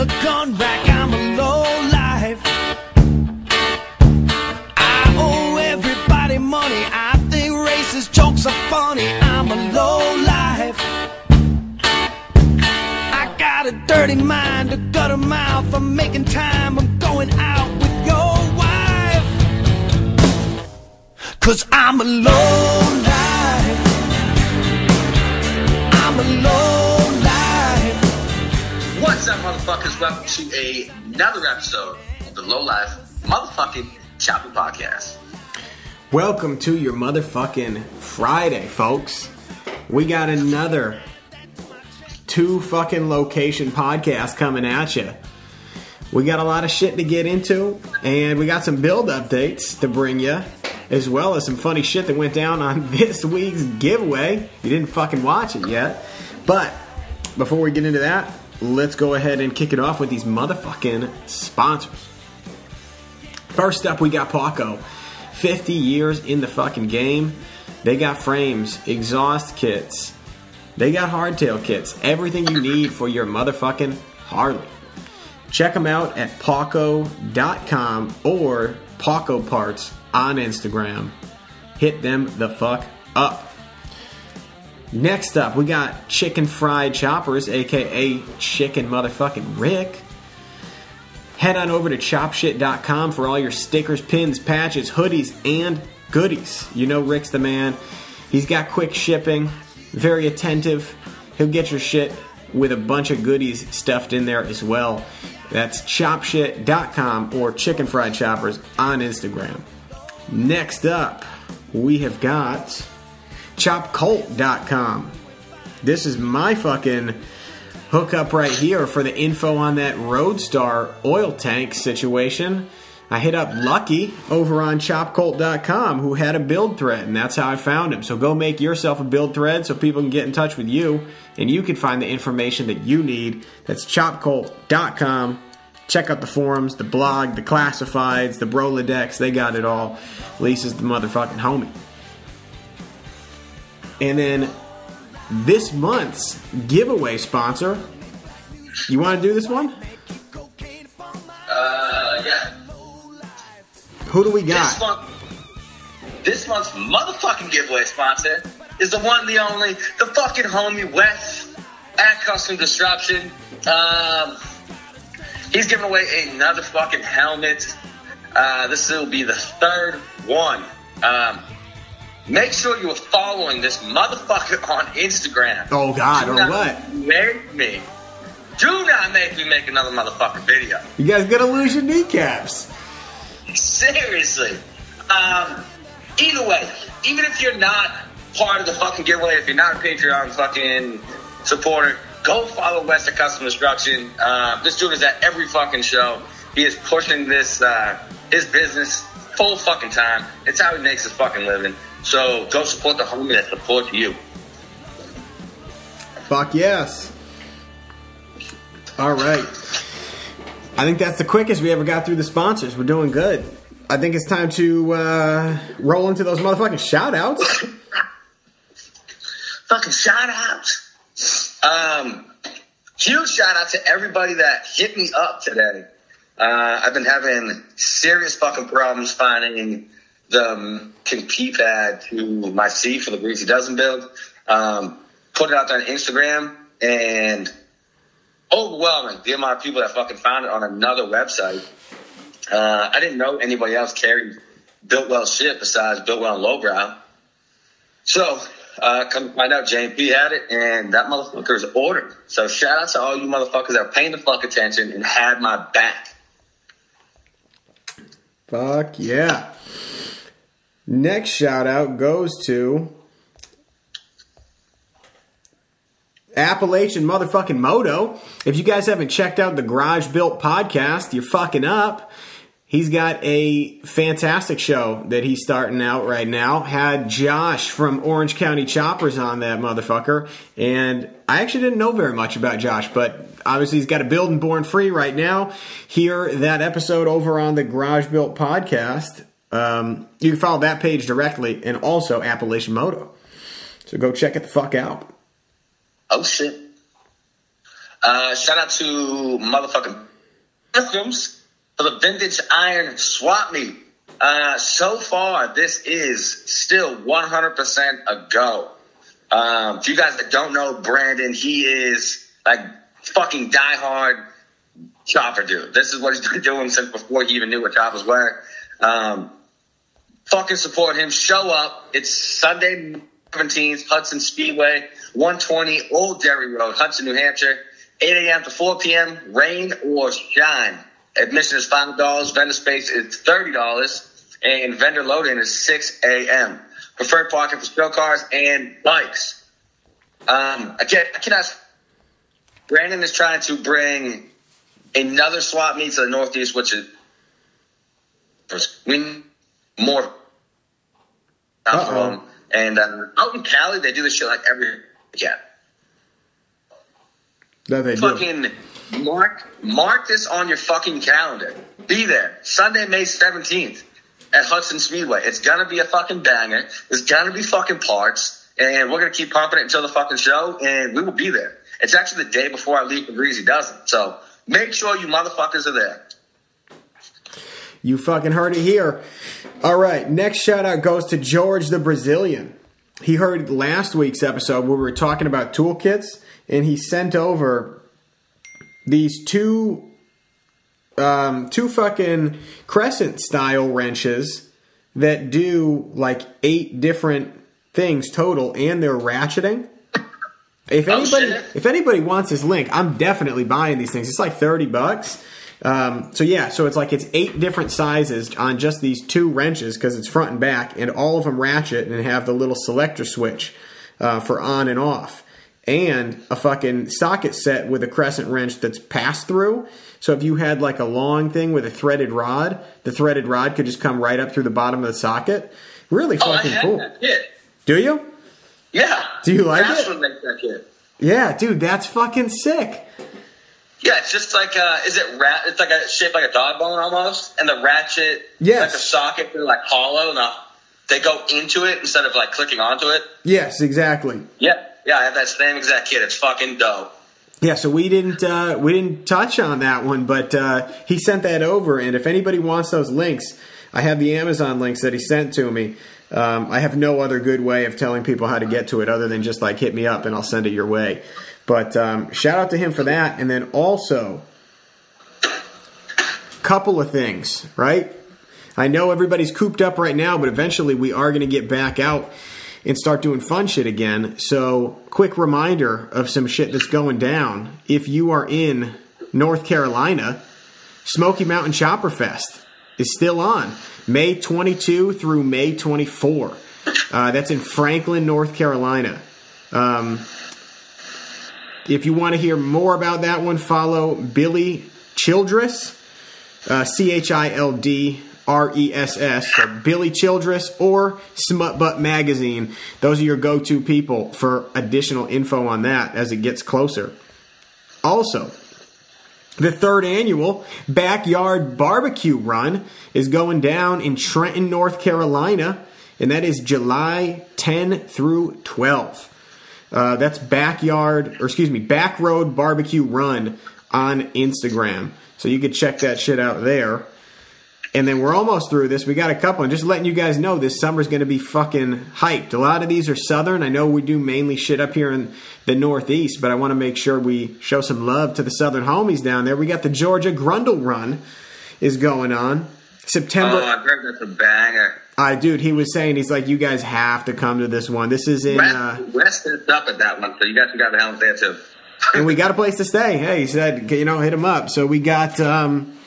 a gun rack, Life Motherfucking Chopper Podcast. Welcome to your motherfucking Friday, folks. We got another two fucking location podcast coming at you. We got a lot of shit to get into, and we got some build updates to bring you, as well as some funny shit that went down on this week's giveaway. You didn't fucking watch it yet. But before we get into that, let's go ahead and kick it off with these motherfucking sponsors. First up, we got Paughco. 50 years in the fucking game. They got frames, exhaust kits, they got hardtail kits, everything you need for your motherfucking Harley. Check them out at Paughco.com or Paughco Parts on Instagram. Hit them the fuck up. Next up, we got Chicken Fried Choppers, aka Chicken Motherfucking Rick. Head on over to chopshit.com for all your stickers, pins, patches, hoodies, and goodies. You know Rick's the man. He's got quick shipping, very attentive. He'll get your shit with a bunch of goodies stuffed in there as well. That's chopshit.com or chicken fried choppers on Instagram. Next up, we have got chopcult.com. This is my fucking hookup right here for the info on that Roadstar oil tank situation. I hit up Lucky over on chopcult.com who had a build thread, and that's how I found him. So go make yourself a build thread so people can get in touch with you and you can find the information that you need. That's chopcult.com. Check out the forums, the blog, the classifieds, the Brolodex. They got it all. Lisa's the motherfucking homie. And then this month's giveaway sponsor. You want to do this one? Uh, yeah. Who do we This got? month, this month's motherfucking giveaway sponsor is the one, the only, the fucking homie Wes at Custom Disruption. Um, he's giving away another fucking helmet. Uh, this will be the third one. Um, make sure you are following this motherfucker on Instagram. Oh, God, Do or what? Make me. Do not make me make another motherfucking video. You guys gonna lose your kneecaps. Seriously. Um, either way, even if you're not part of the fucking giveaway, if you're not a Patreon fucking supporter, go follow Western Custom Disruption. Uh, this dude is at every fucking show. He is pushing this, uh, his business full fucking time. It's how he makes his fucking living. So go support the homie that supports you. Fuck yes. All right. I think that's the quickest we ever got through the sponsors. We're doing good. I think it's time to uh, roll into those motherfucking shout outs. fucking shout outs. Um, huge shout out to everybody that hit me up today. Uh, I've been having serious fucking problems finding um, compete pad to my seat for the Greasy Dozen build. Um, put it out there on Instagram and overwhelming the amount of people that fucking found it on another website. Uh, I didn't know anybody else carried Biltwell shit besides Biltwell and Lowbrow. So, uh, come find out, JP had it, and that motherfucker is ordered. So, shout out to all you motherfuckers that are paying the fuck attention and had my back. Fuck yeah. Next shout out goes to Appalachian motherfucking Moto. If you guys haven't checked out the Garage Built podcast, you're fucking up. He's got a fantastic show that he's starting out right now. Had Josh from Orange County Choppers on that motherfucker. And I actually didn't know very much about Josh, but obviously he's got a build and born free right now. Hear that episode over on the Garage Built podcast. Um, you can follow that page directly and also Appalachian Moto. So go check it the fuck out. Oh shit. Uh, shout out to motherfucking bathrooms for the vintage iron swap meet. Uh, so far, this is still 100% a go. Um, for you guys that don't know Brandon, he is like fucking diehard chopper dude. This is what he's been doing since before he even knew what choppers were. Um, fucking support him. Show up. It's Sunday 17th, Hudson Speedway, 120 Old Derry Road, Hudson, New Hampshire. 8 a.m. to 4 p.m. Rain or shine. Admission is five dollars. Vendor space is thirty dollars, and vendor load-in is 6 a.m. Preferred parking for show cars and bikes. Um, I can ask. Brandon is trying to bring another swap meet to the Northeast, which is we more out Uh-oh. from. And uh, out in Cali, they do this shit like every yeah. That they do. Fucking mark mark this on your fucking calendar. Be there Sunday, May seventeenth at Hudson Speedway. It's gonna be a fucking banger. There's gonna be fucking parts, and we're gonna keep pumping it until the fucking show, and we will be there. It's actually the day before I leave for Greasy Dozen, so make sure you motherfuckers are there. You fucking heard it here. All right, next shout out goes to George the Brazilian. He heard last week's episode where we were talking about toolkits, and he sent over these two, um, two fucking crescent style wrenches that do like eight different things total, and they're ratcheting. If Oh, anybody, shit. if anybody wants this link, I'm definitely buying these things. It's like thirty bucks. Um, so yeah, so it's like it's eight different sizes on just these two wrenches because it's front and back, and all of them ratchet and have the little selector switch uh, for on and off, and a fucking socket set with a crescent wrench that's pass through. So if you had like a long thing with a threaded rod, the threaded rod could just come right up through the bottom of the socket. Really Oh, fucking cool. Do you? Yeah. Do you like That's it? that kit. Yeah, dude, that's fucking sick. Yeah, it's just like uh is it rat? It's like a shaped like a dog bone almost, and the ratchet, Yes. like a socket, they're like hollow, and they go into it instead of like clicking onto it. Yes, exactly. Yeah, yeah, I have that same exact kit. It's fucking dope. Yeah, so we didn't uh, we didn't touch on that one, but uh, he sent that over, and if anybody wants those links, I have the Amazon links that he sent to me. Um, I have no other good way of telling people how to get to it other than just like hit me up and I'll send it your way. But um, shout out to him for that, and then also couple of things, right? I know everybody's cooped up right now, but eventually we are going to get back out and start doing fun shit again. So, quick reminder of some shit that's going down. If you are in North Carolina, Smoky Mountain Chopper Fest is still on May 22 through May 24. Uh, that's in Franklin, North Carolina. Um, if you want to hear more about that one, follow Billy Childress, uh, C H I L D R E S S, Billy Childress or Smut Butt Magazine. Those are your go to people for additional info on that as it gets closer. Also, the third annual Backyard Barbecue Run is going down in Trenton, North Carolina, and that is July 10 through 12. Uh, that's Backyard, or excuse me, Back Road Barbecue Run on Instagram. So you could check that shit out there. And then we're almost through this. We got a couple, and just letting you guys know this summer's going to be fucking hyped. A lot of these are southern. I know we do mainly shit up here in the Northeast, but I want to make sure we show some love to the southern homies down there. We got the Georgia Grundle Run is going on September. Oh, I've heard that's a banger. I dude, he was saying he's like, you guys have to come to this one. This is in, West, uh, West is up at that one, so you guys can the helmet there too. and we got a place to stay. Hey, he said, you know, hit him up. So we got um,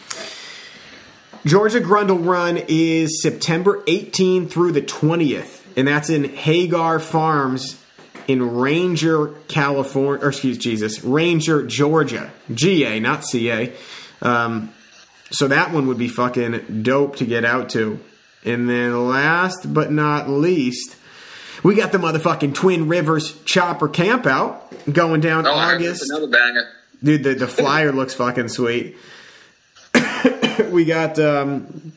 Georgia Grundle Run is September 18 through the 20th, and that's in Hagar Farms in Ranger, California. Or excuse Jesus, Ranger, Georgia, GA, not CA. Um, so that one would be fucking dope to get out to. And then last but not least, we got the motherfucking Twin Rivers Chopper Campout going down Oh, August. another banger. Dude, the, the flyer looks fucking sweet. we got um,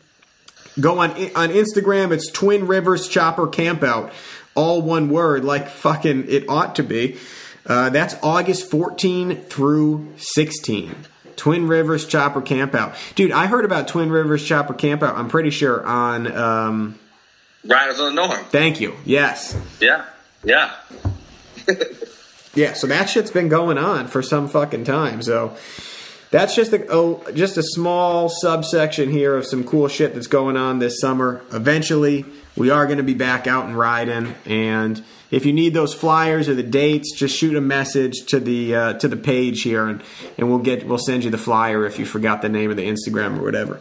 go on on Instagram. It's Twin Rivers Chopper Campout, all one word, like fucking it ought to be. Uh, that's August 14 through 16. Twin Rivers Chopper Campout. Dude, I heard about Twin Rivers Chopper Campout, I'm pretty sure, on. Um, Riders on the Norm. thank you. Yes. Yeah, yeah. Yeah, so that shit's been going on for some fucking time. So that's just a oh, just a small subsection here of some cool shit that's going on this summer. Eventually, we are going to be back out and riding. And if you need those flyers or the dates, just shoot a message to the uh, to the page here, and and we'll get we'll send you the flyer if you forgot the name of the Instagram or whatever.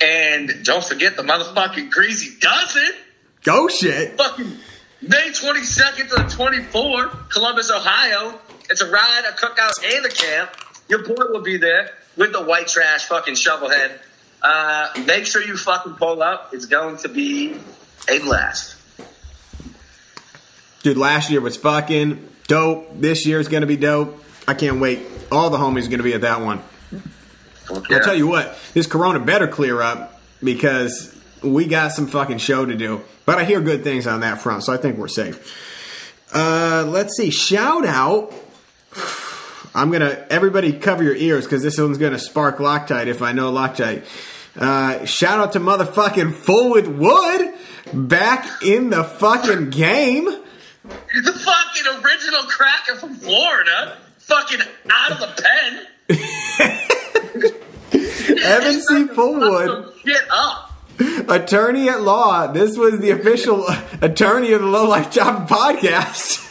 And don't forget the motherfucking Greasy Dozen. Go shit. Fucking May 22nd to the 24th, Columbus, Ohio. It's a ride, a cookout, and a camp. Your boy will be there with the white trash fucking shovelhead. Uh, make sure you fucking pull up. It's going to be a blast. Dude, last year was fucking dope. This year is gonna be dope. I can't wait. All the homies are gonna be at that one. I'll tell you what, this corona better clear up because we got some fucking show to do. But I hear good things on that front, so I think we're safe. Uh, let's see. Shout out. I'm gonna everybody cover your ears because this one's gonna spark Loctite if I know Loctite. Uh, shout out to motherfucking Full with Wood back in the fucking game. The fucking original cracker from Florida. Fucking out of the pen. Evan C. Fullwood. Get up. attorney at law. This was the official attorney of the Low Life Job podcast.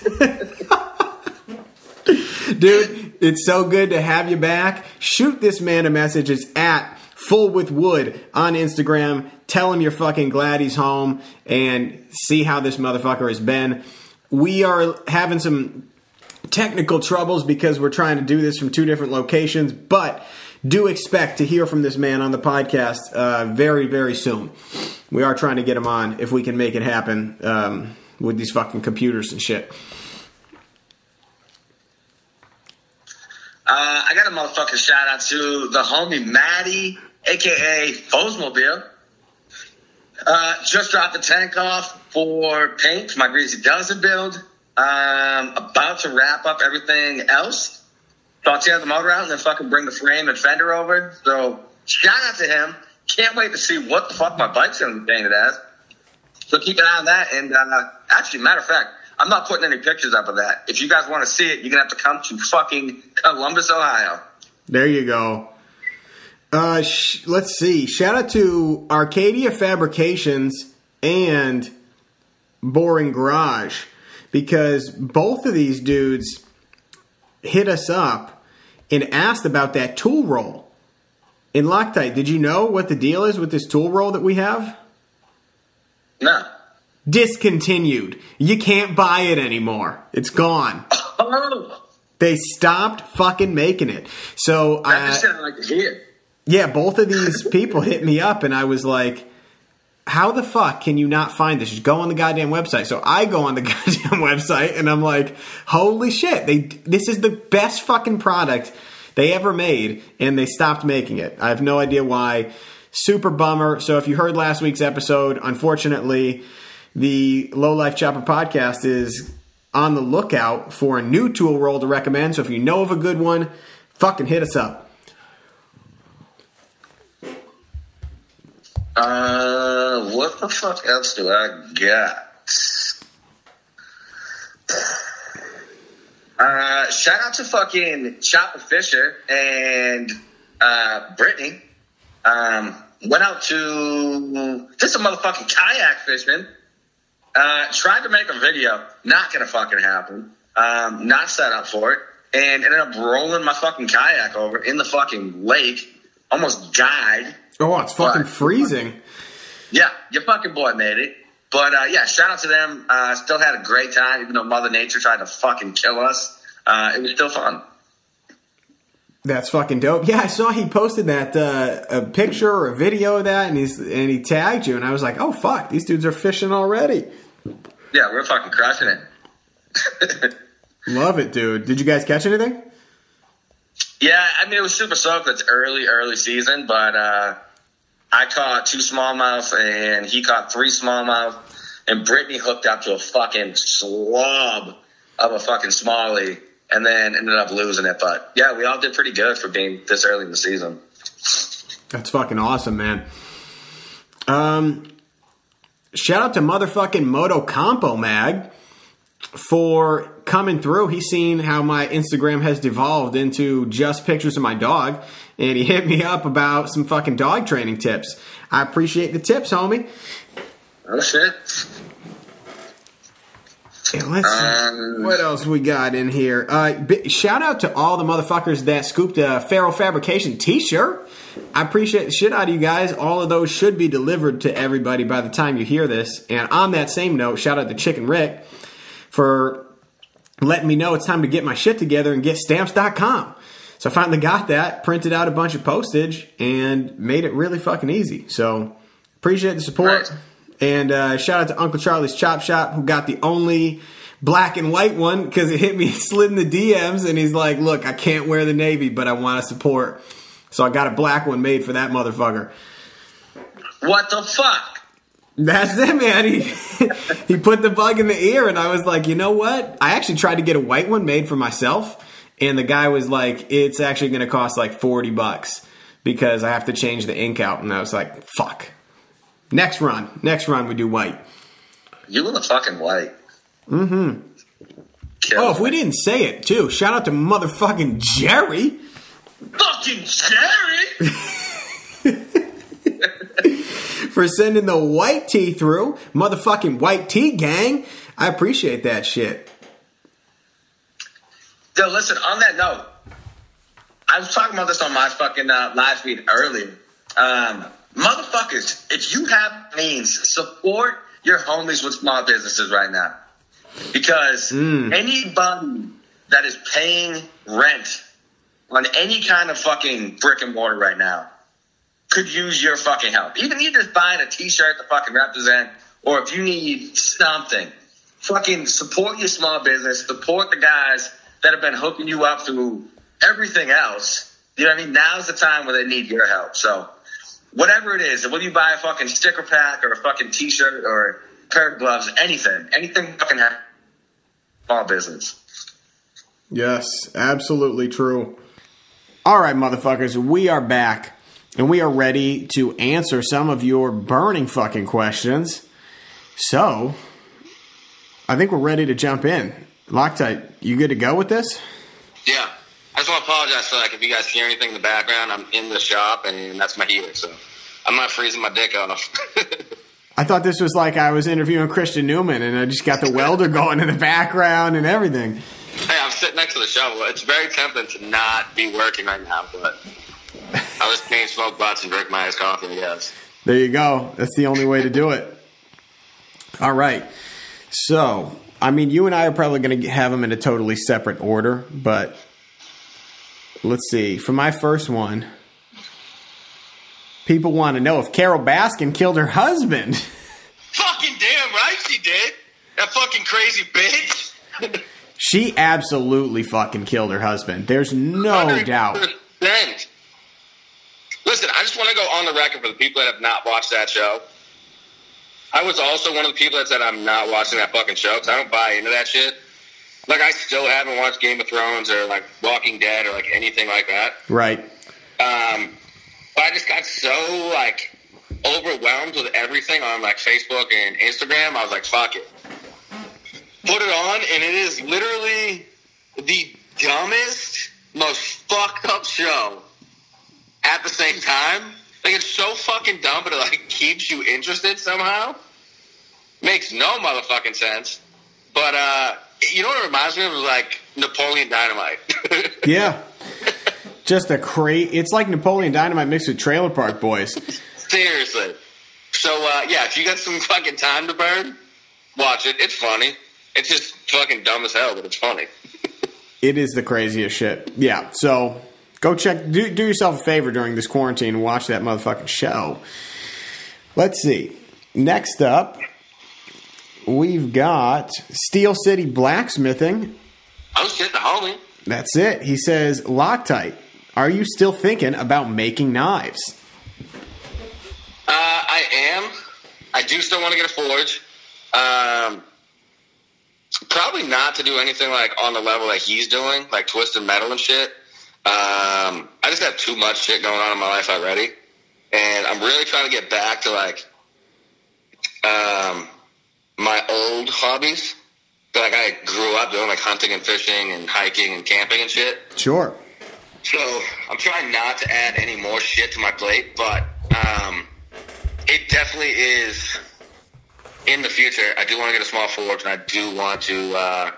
Dude, it's so good to have you back. Shoot this man a message. It's at Full with Wood on Instagram. Tell him you're fucking glad he's home and see how this motherfucker has been. We are having some technical troubles because we're trying to do this from two different locations, but do expect to hear from this man on the podcast uh, very, very soon. We are trying to get him on if we can make it happen um, with these fucking computers and shit. Uh, I got a motherfucking shout out to the homie Maddie, aka Fosmobile. Uh, just dropped the tank off for paint for my Greasy Dozen build. Um, about to wrap up everything else. Thought have the motor out and then fucking bring the frame and fender over. So shout out to him. Can't wait to see what the fuck my bike's gonna be painted as. So keep an eye on that. And uh, actually, matter of fact, I'm not putting any pictures up of that. If you guys want to see it, you're gonna have to come to fucking Columbus, Ohio. There you go. Uh, sh- let's see. Shout out to Arcadia Fabrications and Boring Garage because both of these dudes hit us up and asked about that tool roll in Loctite. Did you know what the deal is with this tool roll that we have? No. Discontinued. You can't buy it anymore. It's gone. Oh, They stopped fucking making it. So that uh, just sounded like a hit. Yeah, both of these people hit me up, and I was like, "How the fuck can you not find this? Just go on the goddamn website." So I go on the goddamn website, and I'm like, "Holy shit! They this is the best fucking product they ever made, and they stopped making it. I have no idea why. Super bummer. So if you heard last week's episode, unfortunately, the Low Life Chopper podcast is on the lookout for a new tool roll to recommend. So if you know of a good one, fucking hit us up." Uh, what the fuck else do I got? Uh, shout out to fucking Chopper Fisher and uh, Brittany. Um, went out to just a motherfucking kayak fishing. Uh, tried to make a video, not gonna fucking happen. Um, not set up for it, and ended up rolling my fucking kayak over in the fucking lake. Almost died. Oh, it's fucking Right. freezing. Yeah, your fucking boy made it. But uh, yeah, shout out to them. Uh, still had a great time, even though Mother Nature tried to fucking kill us. Uh, it was still fun. That's fucking dope. Yeah, I saw he posted that uh, a picture or a video of that, and he's and he tagged you, and I was like, oh fuck, these dudes are fishing already. Yeah, we're fucking crushing it. Love it, dude. Did you guys catch anything? yeah, I mean, it was super soaked. It's early, early season, but uh, I caught two smallmouth and he caught three smallmouth, and Brittany hooked up to a fucking slob of a fucking Smalley, and then ended up losing it. But yeah, we all did pretty good for being this early in the season. That's fucking awesome, man. Um, shout out to motherfucking Moto Campo Mag for coming through. He's seen how my Instagram has devolved into just pictures of my dog, and he hit me up about some fucking dog training tips. I appreciate the tips, homie. Oh shit. Let's Um, what else we got in here. Uh, bi- shout out to all the motherfuckers that scooped a Pharaoh Fabrication T-shirt. I appreciate the shit out of you guys. All of those should be delivered to everybody by the time you hear this. And on that same note, shout out to Chicken Rick for letting me know it's time to get my shit together and get stamps.com. So I finally got that, printed out a bunch of postage, and made it really fucking easy. So appreciate the support. Right. And uh, shout out to Uncle Charlie's Chop Shop, who got the only black and white one because it hit me, slid in the DMs, and he's like, "Look, I can't wear the navy, but I want to support." So I got a black one made for that motherfucker. What the fuck? That's it, man. He he put the bug in the ear, and I was like, you know what? I actually tried to get a white one made for myself, and the guy was like, it's actually going to cost like forty bucks because I have to change the ink out, and I was like, fuck. Next run, next run, we do white. You in the fucking white. Mm-hmm. Oh, if we didn't say it too, shout out to motherfucking Jerry fucking Jerry. for sending the white tea through. Motherfucking white tea gang. I appreciate that shit. Yo, listen. On that note, I was talking about this on my fucking uh, live feed earlier. Um, motherfuckers, if you have means, support your homies with small businesses right now, because anybody that is paying rent on any kind of fucking brick and mortar right now could use your fucking help. Even you're just buying a t-shirt to fucking represent, or if you need something, fucking support your small business, support the guys that have been hooking you up through everything else. You know what I mean? Now's the time where they need your help. So whatever it is, whether you buy a fucking sticker pack or a fucking t-shirt or a pair of gloves, anything, anything fucking have small business. Yes, absolutely true. All right, motherfuckers, we are back and we are ready to answer some of your burning fucking questions. So, I think we're ready to jump in. Loctite, you good to go with this? Yeah. I just want to apologize for like if you guys hear anything in the background. I'm in the shop and that's my heater, so I'm not freezing my dick off. I thought this was like I was interviewing Christian Newman and I just got the welder going in the background and everything. hey, I'm sitting next to the shovel. It's very tempting to not be working right now, but I was paying smoke butts and drink my iced coffee. Yes. There you go. That's the only way to do it. All right. So, I mean, you and I are probably going to have them in a totally separate order, but let's see. For my first one, people want to know if Carole Baskin killed her husband. Fucking damn right she did. That fucking crazy bitch. She absolutely fucking killed her husband. There's no doubt. 100%. Listen, I just want to go on the record for the people that have not watched that show. I was also one of the people that said I'm not watching that fucking show because I don't buy into that shit. Like, I still haven't watched Game of Thrones or like Walking Dead or like anything like that. Right. Um, but I just got so like overwhelmed with everything on like Facebook and Instagram. I was like, fuck it. Put it on, and it is literally the dumbest, most fucked up show at the same time. Like it's so fucking dumb, but it like keeps you interested somehow. Makes no motherfucking sense. But uh you know what it reminds me of? It was like Napoleon Dynamite. Yeah. Just a crate. It's like Napoleon Dynamite mixed with Trailer Park Boys. Seriously. So uh, yeah, if you got some fucking time to burn, watch it. It's funny. It's just fucking dumb as hell, but it's funny. It is the craziest shit. Yeah. So go check. Do, do yourself a favor during this quarantine and watch that motherfucking show. Let's see. Next up, we've got Steel City Blacksmithing. Oh shit, the homie. That's it. He says, Loctite, are you still thinking about making knives? Uh, I am. I do still want to get a forge. Um, probably not to do anything like on the level that he's doing, like twisted metal and shit. Um, I just have too much shit going on in my life already, and I'm really trying to get back to like um, my old hobbies that like I grew up doing, like hunting and fishing and hiking and camping and shit. Sure. So I'm trying not to add any more shit to my plate, but um, it definitely is in the future. I do want to get a small forge, and I do want to uh,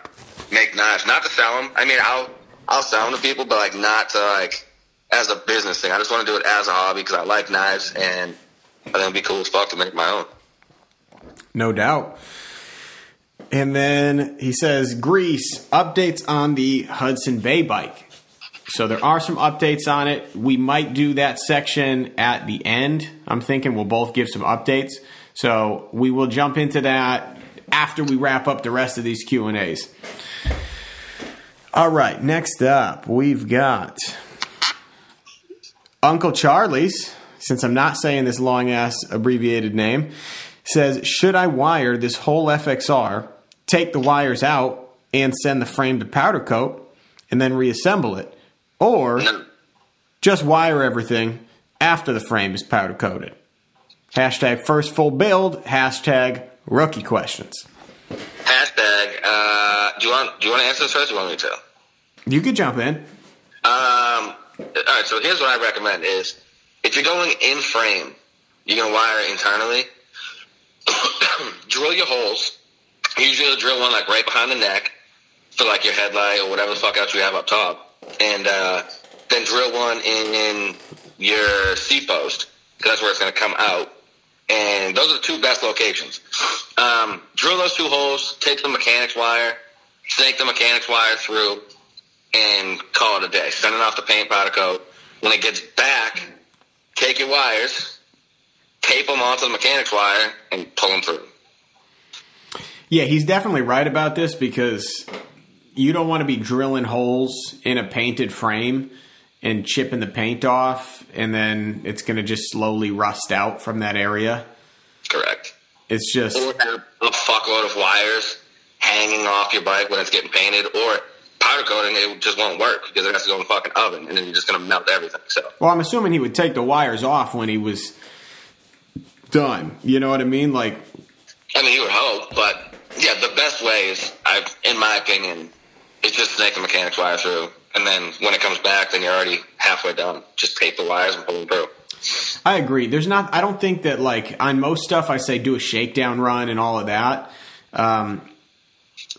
make knives. Not to sell them. I mean, I'll I'll sell them to people, but like not to like as a business thing. I just want to do it as a hobby because I like knives, and I think it'd be cool as fuck to make my own. No doubt. And then he says, Grease updates on the Hudson Bay bike. So there are some updates on it. We might do that section at the end. I'm thinking we'll both give some updates. So we will jump into that after we wrap up the rest of these Q&As. All right, next up, we've got Uncle Charlie's, since I'm not saying this long ass abbreviated name, says, Should I wire this whole FXR, take the wires out, and send the frame to powder coat, and then reassemble it? Or just wire everything after the frame is powder coated? Hashtag first full build, hashtag rookie questions. Hashtag. Uh, do you want do you want to answer this first? Or do you want me to? You could jump in. Um, all right, so here's what I recommend is if you're going in frame, you're going to wire internally. drill your holes. Usually drill one like right behind the neck for like your headlight or whatever the fuck else you have up top. And uh, then drill one in, in your seat post because that's where it's going to come out. And those are the two best locations. Um, drill those two holes, take the mechanics wire, snake the mechanics wire through, and call it a day. Send it off the paint powder coat. When it gets back, take your wires, tape them onto the mechanics wire, and pull them through. Yeah, he's definitely right about this because you don't want to be drilling holes in a painted frame and chipping the paint off, and then it's going to just slowly rust out from that area. Correct. It's just a fuckload of wires hanging off your bike when it's getting painted, or powder coating, it just won't work because it has to go in the fucking oven, and then you're just going to melt everything. So, well, I'm assuming he would take the wires off when he was done. You know what I mean? Like, I mean, you would hope, but yeah, the best way is, I, in my opinion, is just snake the mechanics wire through, and then when it comes back, then you're already halfway done. Just tape the wires and pull them through. I agree. There's not. I don't think that like on most stuff I say do a shakedown run and all of that. Um,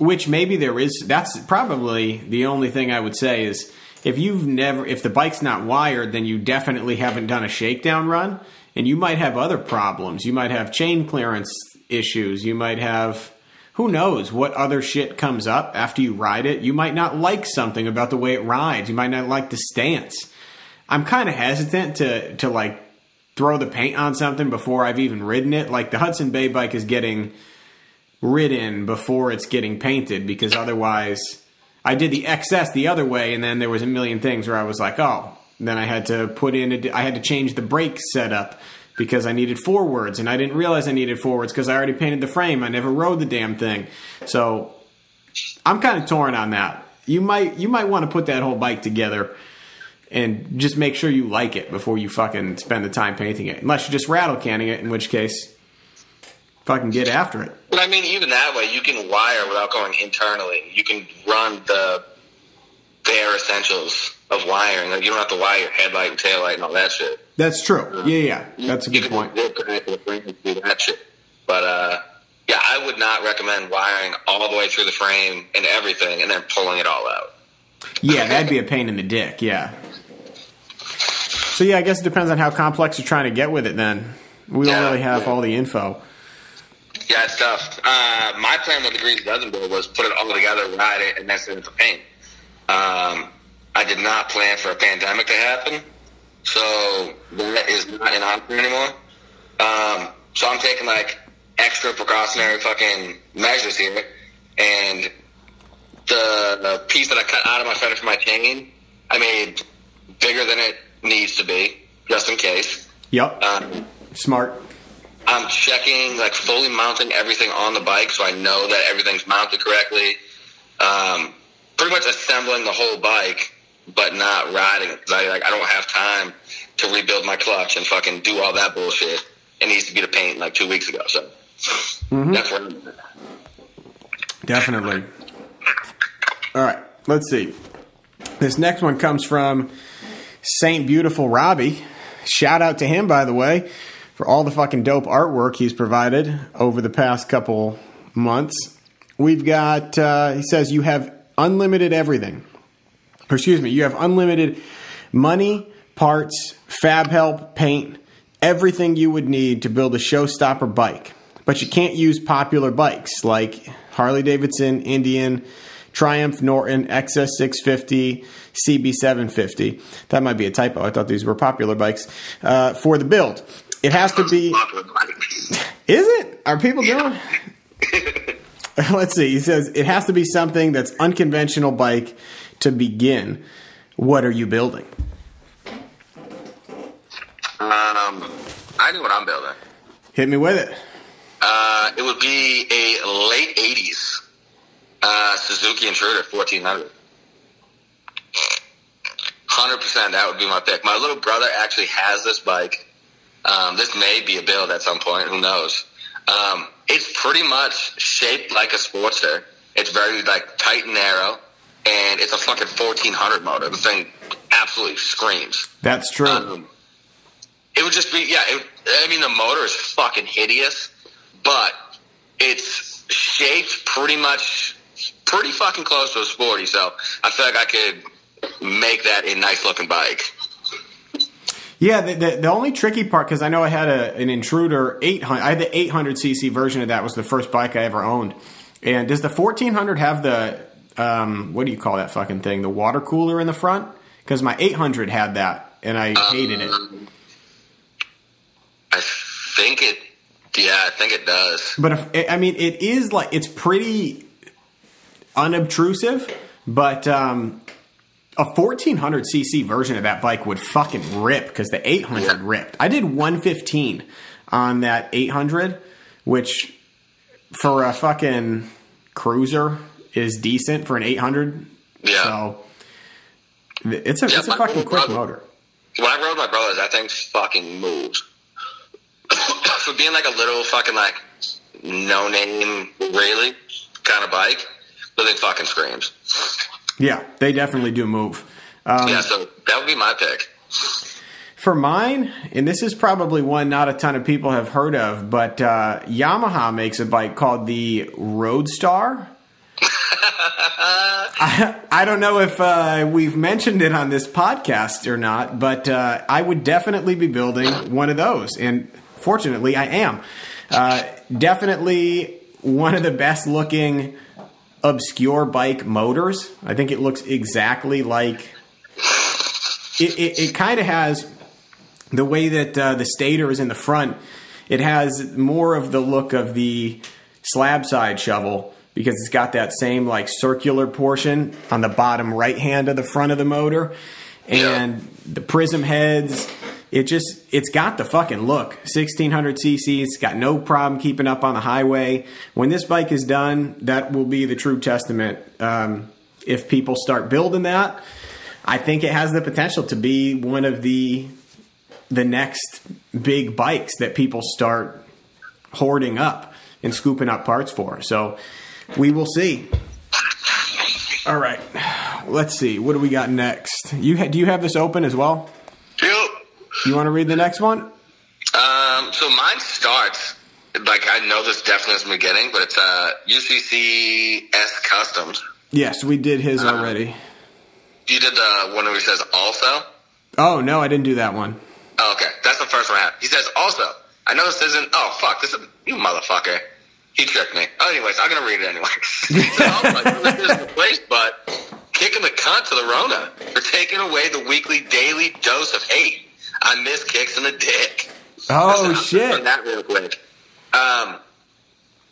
which maybe there is. That's probably the only thing I would say is if you've never, if the bike's not wired, then you definitely haven't done a shakedown run, and you might have other problems. You might have chain clearance issues. You might have. Who knows what other shit comes up after you ride it? You might not like something about the way it rides. You might not like the stance. I'm kind of hesitant to to like throw the paint on something before I've even ridden it. Like the Hudson Bay bike is getting ridden before it's getting painted because otherwise I did the XS the other way and then there was a million things where I was like, "Oh, then I had to put in a, I had to change the brake setup because I needed forwards and I didn't realize I needed forwards because I already painted the frame. I never rode the damn thing." So I'm kind of torn on that. You might you might want to put that whole bike together and just make sure you like it before you fucking spend the time painting it. Unless you're just rattle canning it, in which case, fucking get after it. But I mean, even that way, you can wire without going internally. You can run the bare essentials of wiring. Like you don't have to wire your headlight and taillight and all that shit. That's true. Yeah, yeah, that's a good point. just connect to the frame and do that shit. But uh, yeah, I would not recommend wiring all the way through the frame and everything, and then pulling it all out. Yeah, that'd be a pain in the dick. Yeah. So yeah, I guess it depends on how complex you're trying to get with it. Then we don't Yeah, really have yeah. all the info. Yeah, it's tough. Uh, my plan with the Greasy Dozen Bill was put it all together, ride it, and that's it to paint. Um, I did not plan for a pandemic to happen, so that is not an option anymore. Um, so I'm taking like extra precautionary fucking measures here, and the, the piece that I cut out of my fender for my chain, I made bigger than it needs to be, just in case. Yep. Um, Smart. I'm checking, like fully mounting everything on the bike so I know that everything's mounted correctly. Um, pretty much assembling the whole bike, but not riding it because I like I don't have time to rebuild my clutch and fucking do all that bullshit. It needs to be the paint like two weeks ago. So that's where. Definitely. All right, let's see. This next one comes from Saint Beautiful Robbie. Shout out to him, by the way, for all the fucking dope artwork he's provided over the past couple months. We've got, uh, he says, you have unlimited everything. Or excuse me, you have unlimited money, parts, fab help, paint, everything you would need to build a showstopper bike. But you can't use popular bikes like Harley Davidson, Indian, Triumph, Norton, XS650, CB750. That might be a typo. I thought these were popular bikes uh, for the build. It has to be. Is it? Are people doing? Let's see. He says it has to be something that's unconventional bike to begin. What are you building? Um, I know what I'm building. Hit me with it. Uh, it would be a late '80s uh, Suzuki Intruder 1400. Hundred percent, that would be my pick. My little brother actually has this bike. Um, this may be a build at some point. Who knows? Um, it's pretty much shaped like a Sportster. It's very like tight and narrow, and it's a fucking 1400 motor. The thing absolutely screams. That's true. Um, it would just be yeah. It, I mean, the motor is fucking hideous, but it's shaped pretty much pretty fucking close to a sporty. So I feel like I could make that a nice looking bike. Yeah, the, the, the only tricky part because I know I had a, an intruder 800. I had the 800cc version of that. Was the first bike I ever owned. And does the 1400 have the um, what do you call that fucking thing? The water cooler in the front? Because my 800 had that, and I hated it. I think it. Yeah, I think it does. But if, I mean, it is like it's pretty unobtrusive, but um, a 1400cc version of that bike would fucking rip because the 800 ripped. I did 115 on that 800, which for a fucking cruiser is decent for an 800. Yeah. So it's a Yeah, it's a fucking quick brother- motor. When I rode my brothers, that thing fucking moves. For being like a little fucking like no name really kind of bike, the thing fucking screams. Yeah, they definitely do move. Um, yeah, so that would be my pick. For mine, and this is probably one not a ton of people have heard of, but uh, Yamaha makes a bike called the Roadstar. I, I don't know if uh, we've mentioned it on this podcast or not, but uh, I would definitely be building one of those. And fortunately, I am. Uh, definitely one of the best looking obscure bike motors. I think it looks exactly like it, it, it kind of has the way that uh, the stator is in the front. It has more of the look of the slab side shovel because it's got that same like circular portion on the bottom right hand of the front of the motor and the prism heads it just it's got the fucking look. 1600 cc it's got no problem keeping up on the highway. When this bike is done that will be the true testament um, if people start building that. I think it has the potential to be one of the the next big bikes that people start hoarding up and scooping up parts for. So we will see. All right. Let's see. What do we got next? You ha- do you have this open as well. You want to read the next one Um, so mine starts like I know this definitely from the beginning, but it's uh UCC S Customs. yes we did his Uh-huh. already You did the one where he says also. oh no i didn't do that one Oh, okay, that's the first one I have. He says also. I know this isn't. Oh fuck, this is you motherfucker. He tricked me. Oh, anyways, I'm gonna read it anyway. said, also, I this isn't the place, but kicking the cunt to the Rona for taking away the weekly daily dose of hate. I miss kicks in the dick. oh I'm shit that real quick. Um,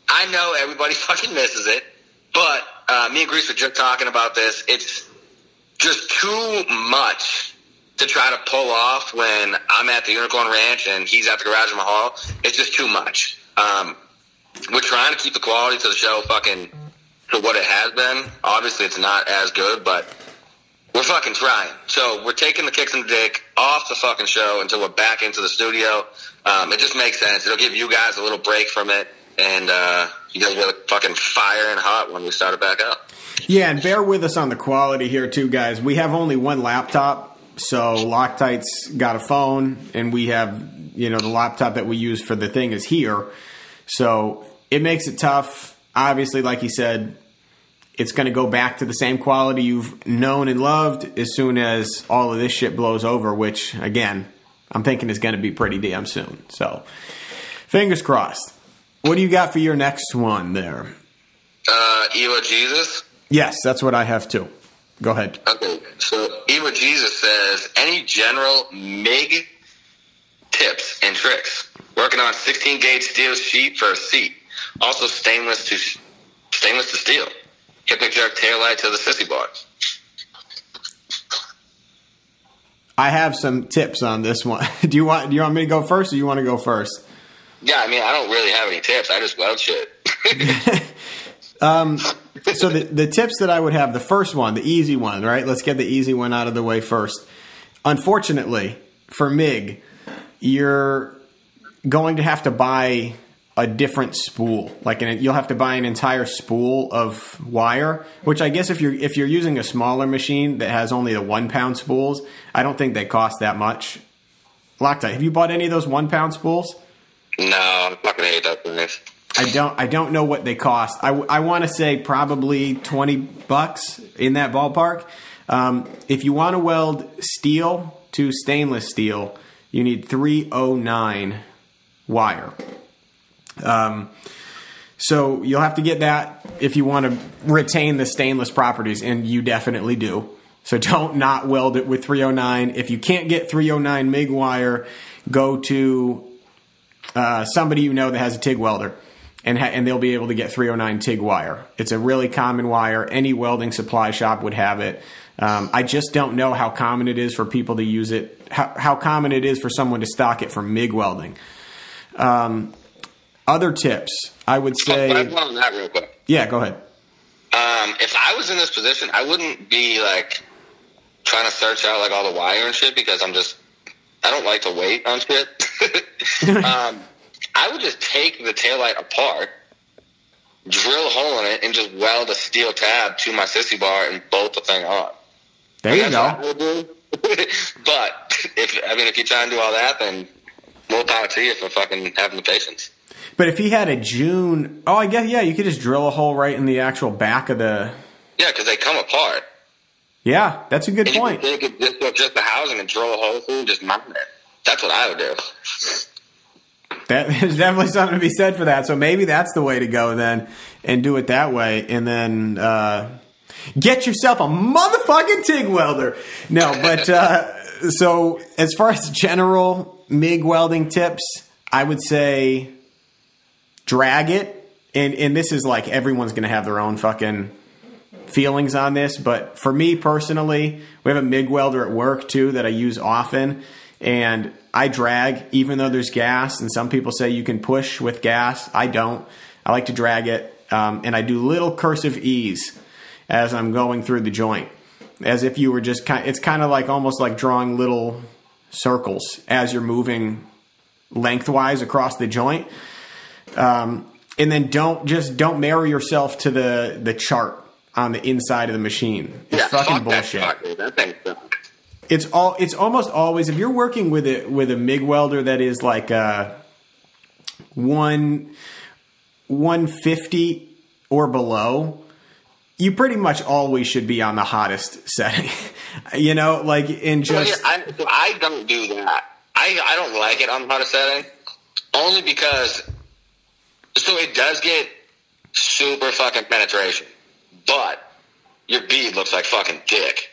I know everybody fucking misses it, but uh, me and Grease were just talking about this. It's just too much to try to pull off when I'm at the Unicorn Ranch and he's at the Garage Mahal. It's just too much. Um, we're trying to keep the quality to the show fucking to what it has been. Obviously, it's not as good, but we're fucking trying. So we're taking the kicks in the dick off the fucking show until we're back into the studio. Um, it just makes sense. It'll give you guys a little break from it, and uh, you guys will fucking fire and hot when we start it back up. Yeah, and bear with us on the quality here too, guys. We have only one laptop, so Loctite's got a phone, and we have you know the laptop that we use for the thing is here, so it makes it tough. Obviously, like he said, it's going to go back to the same quality you've known and loved as soon as all of this shit blows over. Which again, I'm thinking is going to be pretty damn soon. So, fingers crossed. What do you got for your next one there? Uh, Ewa Jesus. Yes, that's what I have too. Go ahead. Okay, so Ewa Jesus says any general MIG tips and tricks. Working on 16 gauge steel sheet for a seat. Also stainless to stainless to steel. Hypnic jerk taillight to the sissy bar. I have some tips on this one. do you want do you want me to go first or you want to go first? Yeah, I mean, I don't really have any tips. I just weld shit. um, so the the tips that I would have, the first one, the easy one, right? Let's get the easy one out of the way first. Unfortunately, for MIG, you're going to have to buy a different spool. Like an, you'll have to buy an entire spool of wire. Which I guess if you're if you're using a smaller machine that has only the one pound spools, I don't think they cost that much. Loctite, have you bought any of those one pound spools? no, I fucking hate that place. I don't. I don't know what they cost. I, I want to say probably twenty bucks in that ballpark. Um, if you want to weld steel to stainless steel, you need three oh nine wire. Um, so you'll have to get that if you want to retain the stainless properties, and you definitely do. So don't not weld it with 309. If you can't get 309 MIG wire, go to uh, somebody you know that has a TIG welder, and ha- and they'll be able to get 309 TIG wire. It's a really common wire. Any welding supply shop would have it. Um, I just don't know how common it is for people to use it. How, how common it is for someone to stock it for MIG welding. Um, other tips, I would I say. on that real quick. Yeah, go ahead. Um, if I was in this position, I wouldn't be like trying to search out like all the wire and shit because I'm just I don't like to wait on shit. um, I would just take the taillight apart, drill a hole in it, and just weld a steel tab to my sissy bar and bolt the thing on. There you go. what I would do. but if I mean, if you try and do all that, then more power to you for fucking having the patience. But if he had a June, oh, I guess yeah, you could just drill a hole right in the actual back of the. Yeah, because they come apart. Yeah, that's a good And point. take it just, just the housing and drill a hole through and just mount it. That's what I would do. That there's definitely something to be said for that. So maybe that's the way to go then, and do it that way, and then uh, get yourself a motherfucking TIG welder. No, but uh, so as far as general MIG welding tips, I would say drag it, and and this is like everyone's going to have their own fucking feelings on this, but for me personally, we have a MIG welder at work too that I use often, and I drag even though there's gas. And some people say you can push with gas. I don't. I like to drag it, um, and I do little cursive E's as I'm going through the joint, as if you were just kind. It's kind of like almost like drawing little circles as you're moving lengthwise across the joint. Um, and then don't just don't marry yourself to the the chart on the inside of the machine. It's yeah, fucking bullshit. That, fuck, that thing. It's all it's almost always if you're working with it with a MIG welder that is like uh one one fifty or below, you pretty much always should be on the hottest setting. you know, like in just I, I don't do that. I I don't like it on how to setting, only because so it does get super fucking penetration, but your bead looks like fucking dick.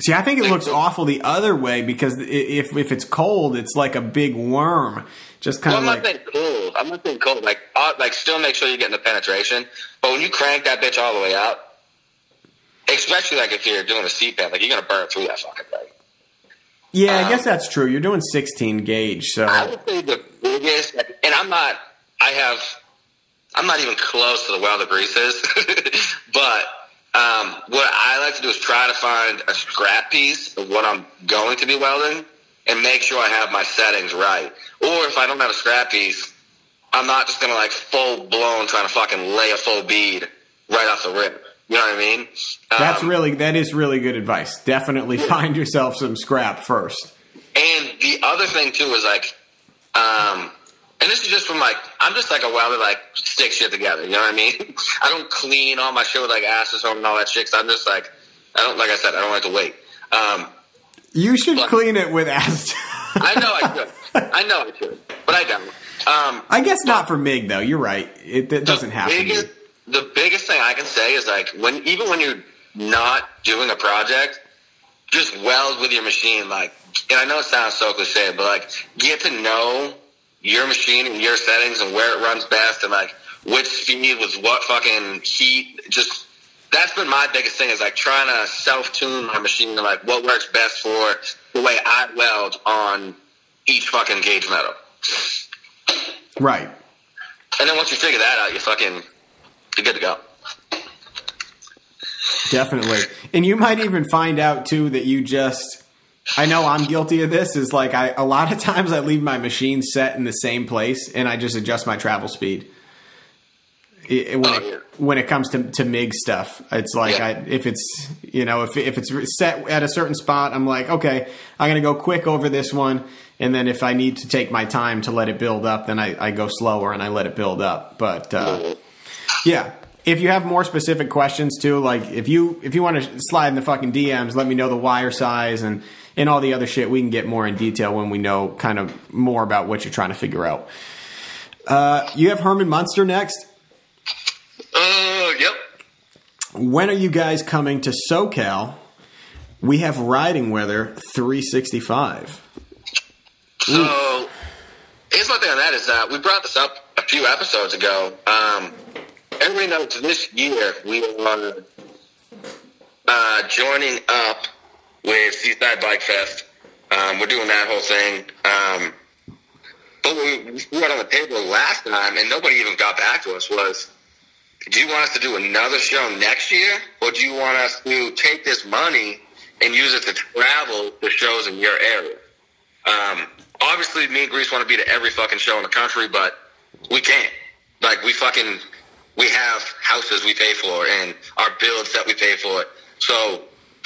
See, I think it looks awful the other way because if if it's cold, it's like a big worm, just kind Well, of I'm not saying cold. I'm not saying cold. Like, uh, like still make sure you're getting the penetration. But when you crank that bitch all the way out, especially like if you're doing a seat bend, like you're gonna burn through that fucking thing. Yeah, I Um, guess that's true. You're doing 16 gauge, so I would say the biggest, and I'm not, I have, I'm not even close to the welder greases, but um, what I like to do is try to find a scrap piece of what I'm going to be welding and make sure I have my settings right. Or if I don't have a scrap piece, I'm not just gonna like full blown trying to fucking lay a full bead right off the rip. You know what I mean? Um, that's really that is really good advice. Definitely find yourself some scrap first. And the other thing too is like, um, and this is just from like, I'm just like a welder, like stick shit together. You know what I mean? I don't clean all my shit with like acetone and all that shit. i I'm just like, I don't, like I said, I don't like to wait. Um, You should But- clean it with acid. I know I should. I know I should, but I don't. Um, I guess not for Mig though. You're right. It, it doesn't happen. biggest. The biggest thing I can say is like when even when you're not doing a project, just weld with your machine. Like, and I know it sounds so cliche, but like get to know your machine and your settings and where it runs best and like which speed with what fucking heat. Just that's been my biggest thing is like trying to self tune my machine and like what works best for the way I weld on each fucking gauge metal. Right. And then once you figure that out, you fucking you're good to go. Definitely. And you might even find out too that you just I know I'm guilty of this is like I a lot of times I leave my machine set in the same place and I just adjust my travel speed. It- it- when, Oh, it, when it comes to, to MIG stuff, it's like Yeah. I, if it's you know if if it's set at a certain spot, I'm like okay, I'm gonna go quick over this one, and then if I need to take my time to let it build up, then I, I go slower and I let it build up. But uh, yeah. If you have more specific questions too, like if you if you want to slide in the fucking DMs, let me know the wire size and and all the other shit. We can get more in detail when we know kind of more about what you're trying to figure out. Uh, you have Herman Munster next. Oh, yep. When are you guys coming to SoCal? We have riding weather 365. So here's my thing on that is that we brought this up a few episodes ago. Um, everybody knows this year we are uh, joining up with Seaside Bike Fest. Um, we're doing that whole thing. Um, but we, we got on the table last time, and nobody even got back to us. Was do you want us to do another show next year, or do you want us to take this money and use it to travel to shows in your area? Um, obviously, me and Grease want to be to every fucking show in the country, but we can't. Like, we fucking, we have houses we pay for and our bills that we pay for. So,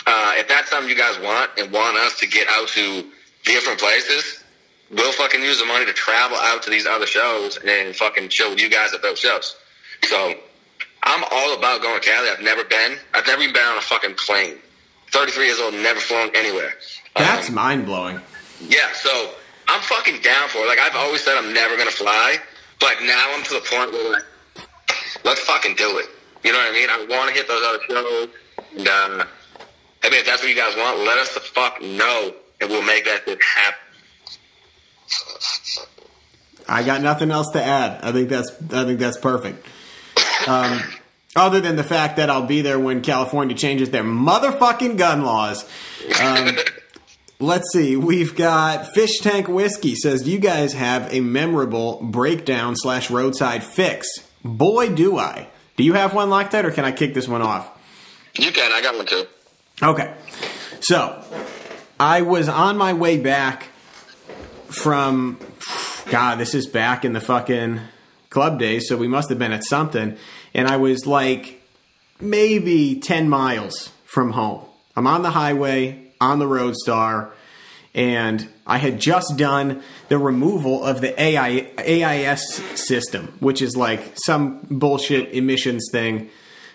uh, if that's something you guys want and want us to get out to different places, we'll fucking use the money to travel out to these other shows and fucking chill with you guys at those shows. So, I'm all about going to Cali. I've never been. I've never even been on a fucking plane. 33 years old, never flown anywhere. That's Um, mind blowing. yeah, so I'm fucking down for it. Like I've always said, I'm never gonna fly, but now I'm to the point where like, let's fucking do it. You know what I mean? I want to hit those other shows, and uh, I mean, if that's what you guys want, let us the fuck know, and we'll make that shit happen. I got nothing else to add. I think that's I think that's perfect. Um, other than the fact that I'll be there when California changes their motherfucking gun laws. Um, let's see. We've got Fish Tank Whiskey says, "Do you guys have a memorable breakdown slash roadside fix?" Boy, do I. Do you have one like that, or can I kick this one off? You can. I got one too. Okay. So, I was on my way back from God, this is back in the fucking club days, so we must have been at something. And I was like maybe 10 miles from home. I'm on the highway, on the Roadstar, and I had just done the removal of the AI, AIS system, which is like some bullshit emissions thing.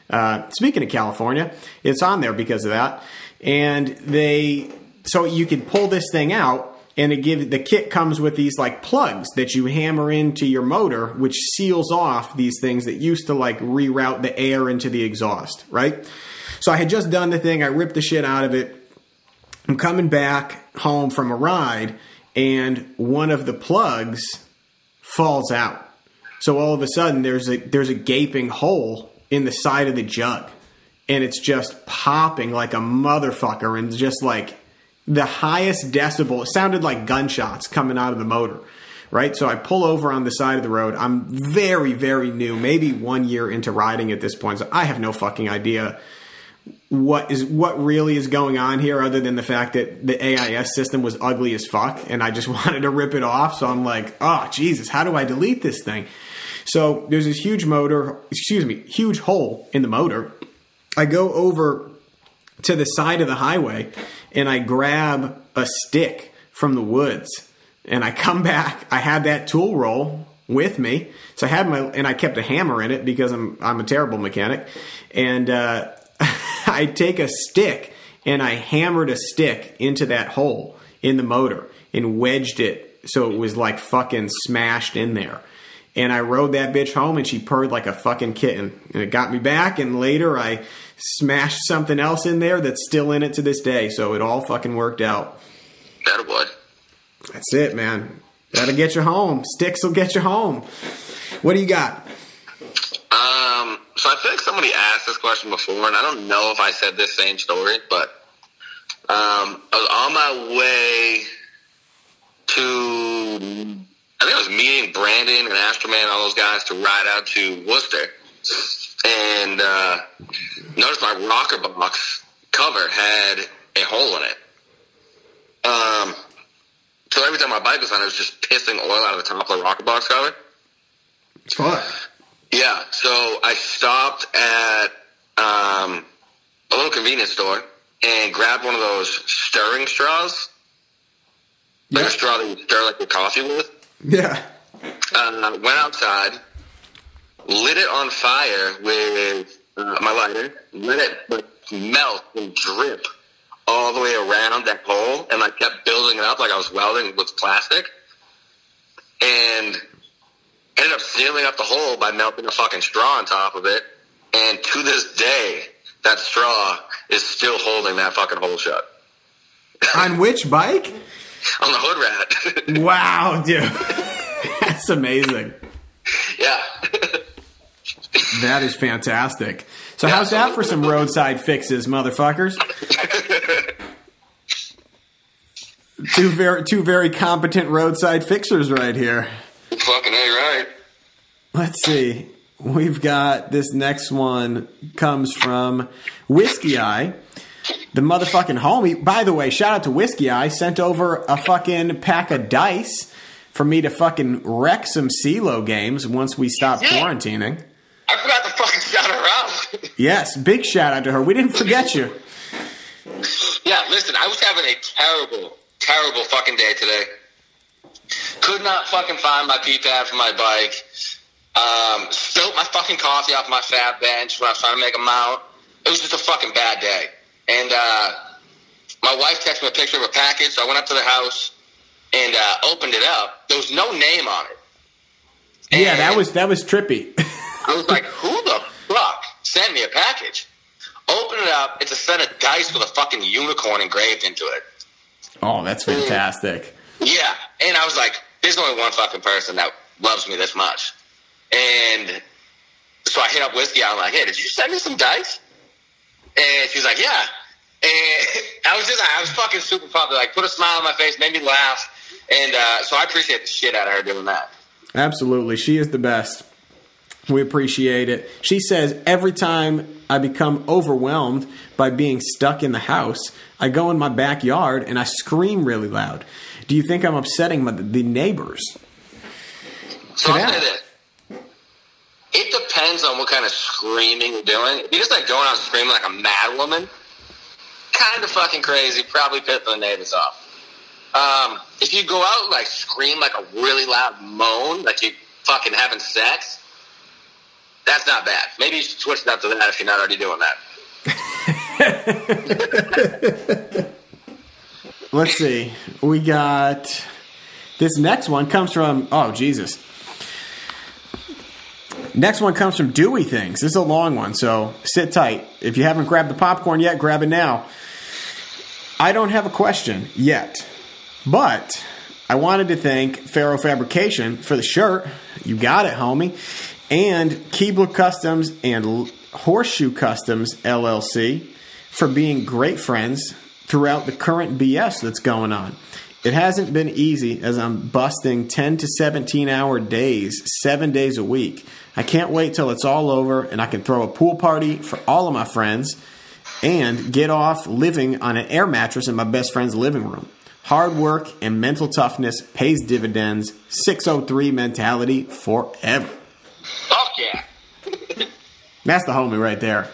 Uh, speaking of California, it's on there because of that. And they, so you could pull this thing out and it gives, the kit comes with these like plugs that you hammer into your motor, which seals off these things that used to like reroute the air into the exhaust, right? So I had just done the thing. I ripped the shit out of it. I'm coming back home from a ride and one of the plugs falls out. So all of a sudden there's a there's a gaping hole in the side of the jug and it's just popping like a motherfucker and just like the highest decibel. It sounded like gunshots coming out of the motor. Right, so I pull over on the side of the road. I'm very, very new, maybe one year into riding at this point. So I have no fucking idea what is what really is going on here other than the fact that the AIS system was ugly as fuck and I just wanted to rip it off. So I'm like, oh Jesus, how do I delete this thing? So there's this huge motor, excuse me, huge hole in the motor. I go over to the side of the highway and I grab a stick from the woods and I come back. I had that tool roll with me. So I had my, and I kept a hammer in it because I'm, I'm a terrible mechanic. And, uh, I take a stick and I hammered a stick into that hole in the motor and wedged it so it was like fucking smashed in there. And I rode that bitch home and she purred like a fucking kitten. And it got me back. And later I smashed something else in there that's still in it to this day. So it all fucking worked out. That would. That's it, man. That'll get you home. Sticks will get you home. What do you got? Um, so I think somebody asked this question before, and I don't know if I said this same story, but um, I was on my way to, I think I was meeting Brandon and Astroman, all those guys, to ride out to Worcester, and uh, noticed my rocker box cover had a hole in it. Um, so every time my bike was on, it was just pissing oil out of the top of the rocker box cover. Fuck. Yeah, so I stopped at um, a little convenience store and grabbed one of those stirring straws. Like Yeah. a straw that you stir like your coffee with. Yeah. Uh, went outside, lit it on fire with uh, my lighter, let it like, melt and drip all the way around that hole, and I kept building it up like I was welding with plastic, and ended up sealing up the hole by melting a fucking straw on top of it. And to this day, that straw is still holding that fucking hole shut On which bike? On the hood rat. Wow, dude. That's amazing. yeah. That is fantastic. So how's that for some roadside fixes, motherfuckers? two very two very competent roadside fixers right here. fucking A, right? Let's see. We've got this next one comes from Whiskey Eye. The motherfucking homie. By the way, shout out to Whiskey Eye. Sent over a fucking pack of dice for me to fucking wreck some CeeLo games once we stop Yeah. quarantining. I forgot to fucking shout her out. Yes, big shout out to her. We didn't forget you. yeah, listen, I was having a terrible, terrible fucking day today. Could not fucking find my P pad for my bike. Um, spilt my fucking coffee off my fat bench when I was trying to make a mount. It was just a fucking bad day. And uh, my wife texted me a picture of a package, so I went up to the house and uh, opened it up. There was no name on it. Yeah, that was that was trippy. I was like, who the fuck sent me a package? Open it up. It's a set of dice with a fucking unicorn engraved into it. oh, that's fantastic. Yeah. And I was like, there's only one fucking person that loves me this much. And so I hit up Whiskey. I'm like, hey, did you send me some dice? And she's like, yeah. And I was just, I was fucking super pumped. Like, put a smile on my face, made me laugh. And uh, so I appreciate the shit out of her doing that. Absolutely. She is the best. We appreciate it. She says every time I become overwhelmed by being stuck in the house, I go in my backyard and I scream really loud. Do you think I'm upsetting my, the neighbors? So I'll say this. It depends on what kind of screaming you're doing. If you're just like going out screaming like a mad woman, kind of fucking crazy, probably pissing the neighbors off. Um, if you go out and like scream like a really loud moan, like you fucking having sex, that's not bad. Maybe you should switch it up to that if you're not already doing that. Let's see. We got this next one comes from oh Jesus. Next one comes from Dewey Things. This is a long one, so sit tight. If you haven't grabbed the popcorn yet, grab it now. I don't have a question yet, but I wanted to thank Faro Fabrication for the shirt. You got it, homie. And Keebler Customs and Horseshoe Customs LLC for being great friends throughout the current BS that's going on. It hasn't been easy as I'm busting 10 to 17 hour days, seven days a week. I can't wait till it's all over and I can throw a pool party for all of my friends and get off living on an air mattress in my best friend's living room. Hard work and mental toughness pays dividends. 603 mentality forever. Fuck yeah. That's the homie right there.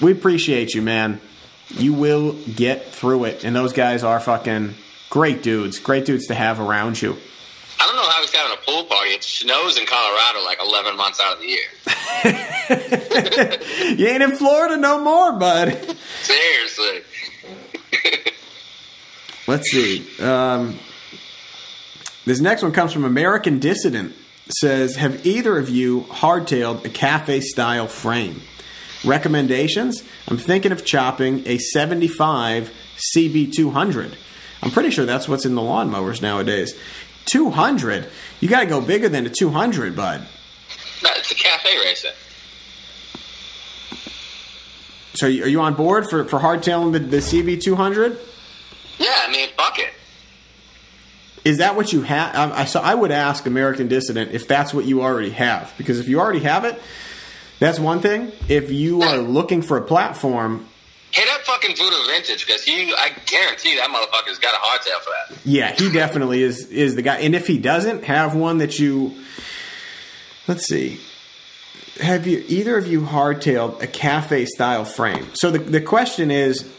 We appreciate you, man. You will get through it. And those guys are fucking great dudes. Great dudes to have around you. I don't know how he's having a pool party. It snows in Colorado like 11 months out of the year. You ain't in Florida no more, bud. Seriously. Let's see. Um, this next one comes from American Dissident. Says, have either of you hardtailed a cafe style frame? Recommendations? I'm thinking of chopping a 75 CB200. I'm pretty sure that's what's in the lawnmowers nowadays. 200? You got to go bigger than a 200, bud. No, it's a cafe racer. So are you on board for, for hardtailing the, the CB200? Yeah, I mean, fuck it. Is that what you have? I, I, so I would ask American Dissident if that's what you already have, because if you already have it, that's one thing. If you are looking for a platform, Hit up fucking Voodoo Vintage because he, I guarantee that motherfucker's got a hardtail for that. yeah, he definitely is is the guy. And if he doesn't have one that you, let's see, have you either of you hardtailed a cafe style frame? So the the question is.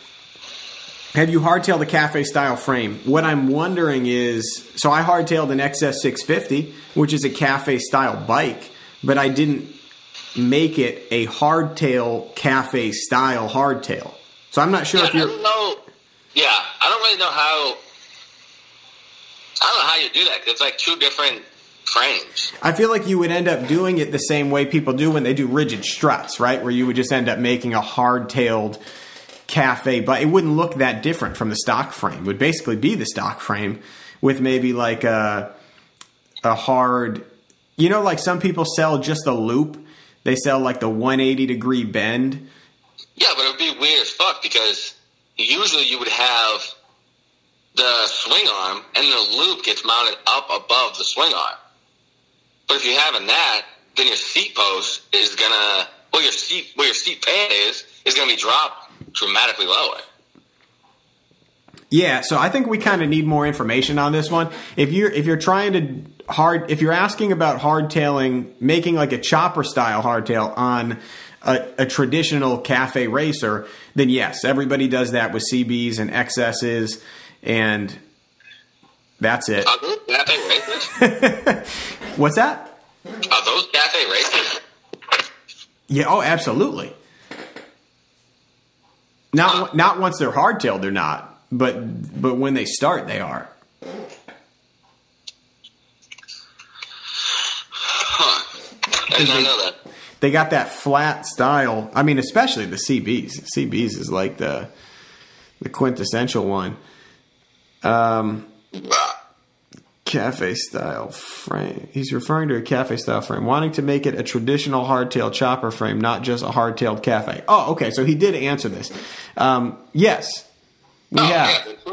Have you hardtailed a cafe style frame? What I'm wondering is so I hardtailed an XS650, which is a cafe style bike, but I didn't make it a hardtail cafe style hardtail. So I'm not sure Yeah, if you're don't know. Yeah, I don't really know how. I don't know how you do that 'cause it's like two different frames. I feel like you would end up doing it the same way people do when they do rigid struts, right? Where you would just end up making a hard-tailed cafe, but it wouldn't look that different from the stock frame. It would basically be the stock frame with maybe like a a hard, you know, like some people sell just a loop. They sell like the 180 degree bend. Yeah, but it would be weird as fuck because usually you would have the swing arm and the loop gets mounted up above the swing arm. But if you're having that, then your seat post is gonna, well, your seat where your seat pan is is gonna be dropped dramatically lower. Yeah, so I think we kind of need more information on this one. If you're if you're trying to hard if you're asking about hardtailing, making like a chopper style hardtail on a, a traditional cafe racer, then yes, everybody does that with CBs and XSs, and that's it. Are those cafe races? What's that? Are those cafe races? Yeah, oh, absolutely. Not not once they're hardtailed, they're not, but but when they start, they are. Huh. I did not know that. They got that flat style. I mean, especially the CBs. CBs is like the the quintessential one. Um, cafe style frame. He's referring to a cafe style frame, wanting to make it a traditional hardtail chopper frame, not just a hardtailed cafe. Oh, okay. So he did answer this. Um, yes, we Oh, have.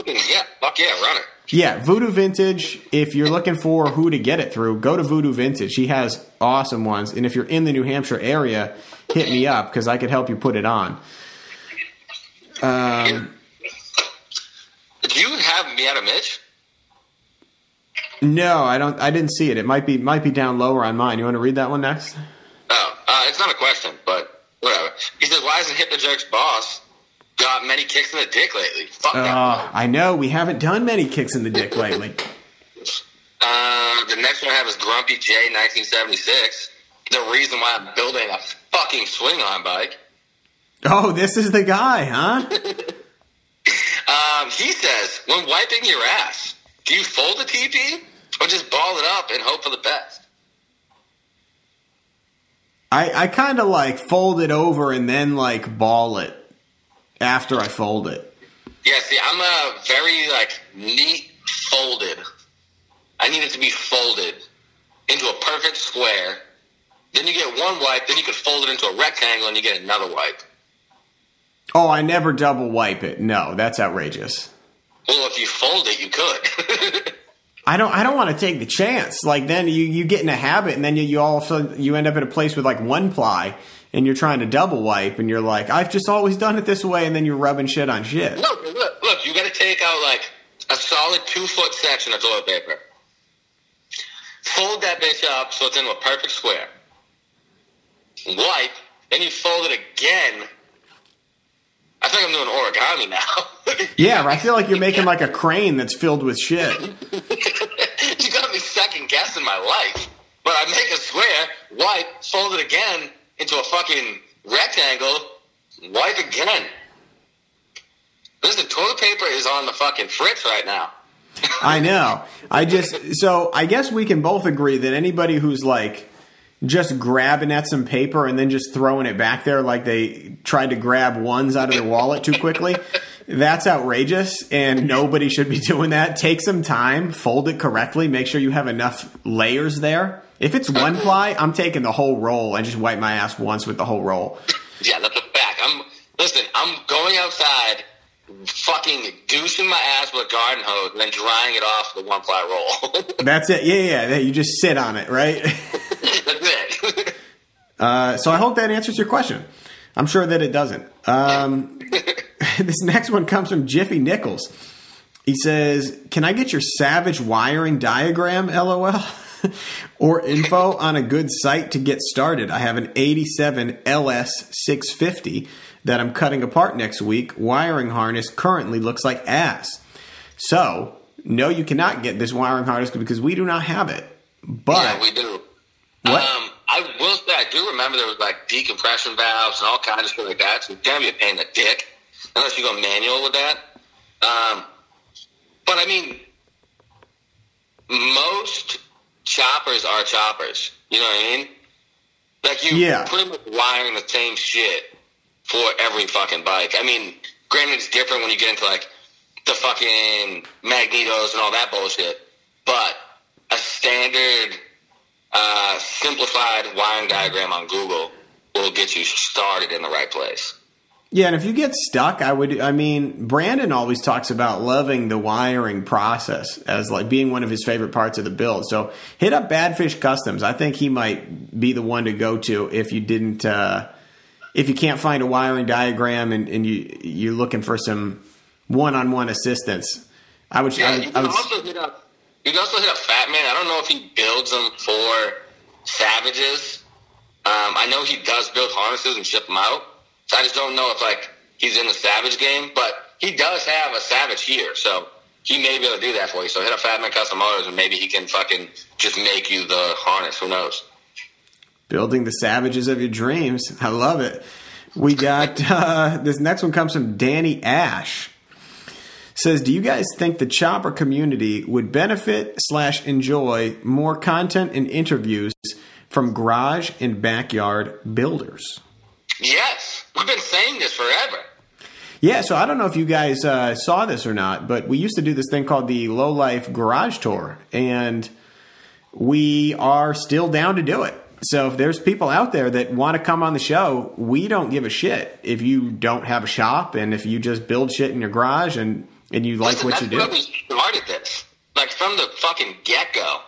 yeah, yeah, fuck yeah, run it. Yeah, Voodoo Vintage. If you're looking for who to get it through, go to Voodoo Vintage. He has awesome ones. And if you're in the New Hampshire area, hit me up because I could help you put it on. Um, Do you have me at a Mitch? no, I don't. I didn't see it. It might be might be down lower on mine. You want to read that one next? Oh, uh, it's not a question, but whatever. He says, "Why isn't Hit the boss got many kicks in the dick lately?" Fuck that. Uh, I know we haven't done many kicks in the dick lately. Uh, the next one I have is Grumpy J, 1976. The reason why I'm building a fucking swing on bike. Oh, this is the guy, huh? Um, he says, when wiping your ass, do you fold the TP or just ball it up and hope for the best? I I kind of like fold it over and then like ball it after I fold it. Yeah, see, I'm a very like neat folded. I need it to be folded into a perfect square. Then you get one wipe, then you can fold it into a rectangle and you get another wipe. Oh, I never double wipe it. No, that's outrageous. Well, if you fold it, you could. I don't. I don't want to take the chance. Like then you, you get in a habit, and then you, you all of a sudden you end up at a place with like one ply, and you're trying to double wipe, and you're like, I've just always done it this way, and then you're rubbing shit on shit. look, look, look, you got to take out like a solid two foot section of toilet paper. Fold that bitch up so it's into a perfect square. Wipe, then you fold it again. I think I'm doing origami now. Yeah, I feel like you're making like a crane that's filled with shit. you got me second guessing my life. But I make a square, wipe, fold it again into a fucking rectangle, wipe again. Listen, toilet paper is on the fucking fritz right now. I know. I just so I guess we can both agree that anybody who's like just grabbing at some paper and then just throwing it back there like they tried to grab ones out of their wallet too quickly, that's outrageous and nobody should be doing that. Take some time, fold it correctly, make sure you have enough layers there. If it's one ply, I'm taking the whole roll and just wipe my ass once with the whole roll. Yeah, that's a fact. I'm listen. I'm going outside, fucking douching my ass with a garden hose, and then drying it off with a one ply roll. That's it. Yeah, yeah, yeah. You just sit on it, right? that's it. Uh, so I hope that answers your question. I'm sure that it doesn't. Um, this next one comes from Jiffy Nichols. He says, "Can I get your savage wiring diagram, LOL, or info on a good site to get started? I have an 87 LS 650 that I'm cutting apart next week. Wiring harness currently looks like ass. So, no, you cannot get this wiring harness because we do not have it. But yeah, we do. What? Um, I will say, I do remember there was like decompression valves and all kinds of stuff like that. So damn, you a pain in the dick unless you go manual with that. Um, but I mean, most choppers are choppers. You know what I mean? Like you Yeah. pretty much wiring the same shit for every fucking bike. I mean, granted, it's different when you get into like the fucking magnetos and all that bullshit, but a standard uh, simplified wiring diagram on Google will get you started in the right place. Yeah, and if you get stuck, I would. I mean, Brandon always talks about loving the wiring process as like being one of his favorite parts of the build. So hit up Badfish Customs. I think he might be the one to go to if you didn't. Uh, if you can't find a wiring diagram and, and you you're looking for some one-on-one assistance, I would. Yeah, I you would, I can would also hit up. You can also hit up Fat Man. I don't know if he builds them for savages. Um, I know he does build harnesses and ship them out. So I just don't know if like he's in the savage game, but he does have a savage here, so he may be able to do that for you. So hit up Fat Man Custom Motors and maybe he can fucking just make you the harness. Who knows? building the savages of your dreams. I love it. We got uh, this next one comes from Danny Ash. Says, do you guys think the chopper community would benefit slash enjoy more content and interviews from garage and backyard builders? Yes, we've been saying this forever. Yeah, so I don't know if you guys uh, saw this or not, but we used to do this thing called the Low Life Garage Tour, and we are still down to do it. So if there's people out there that want to come on the show, we don't give a shit if you don't have a shop and if you just build shit in your garage and and you like Listen, what you that's do. why we started this. Like from the fucking get go.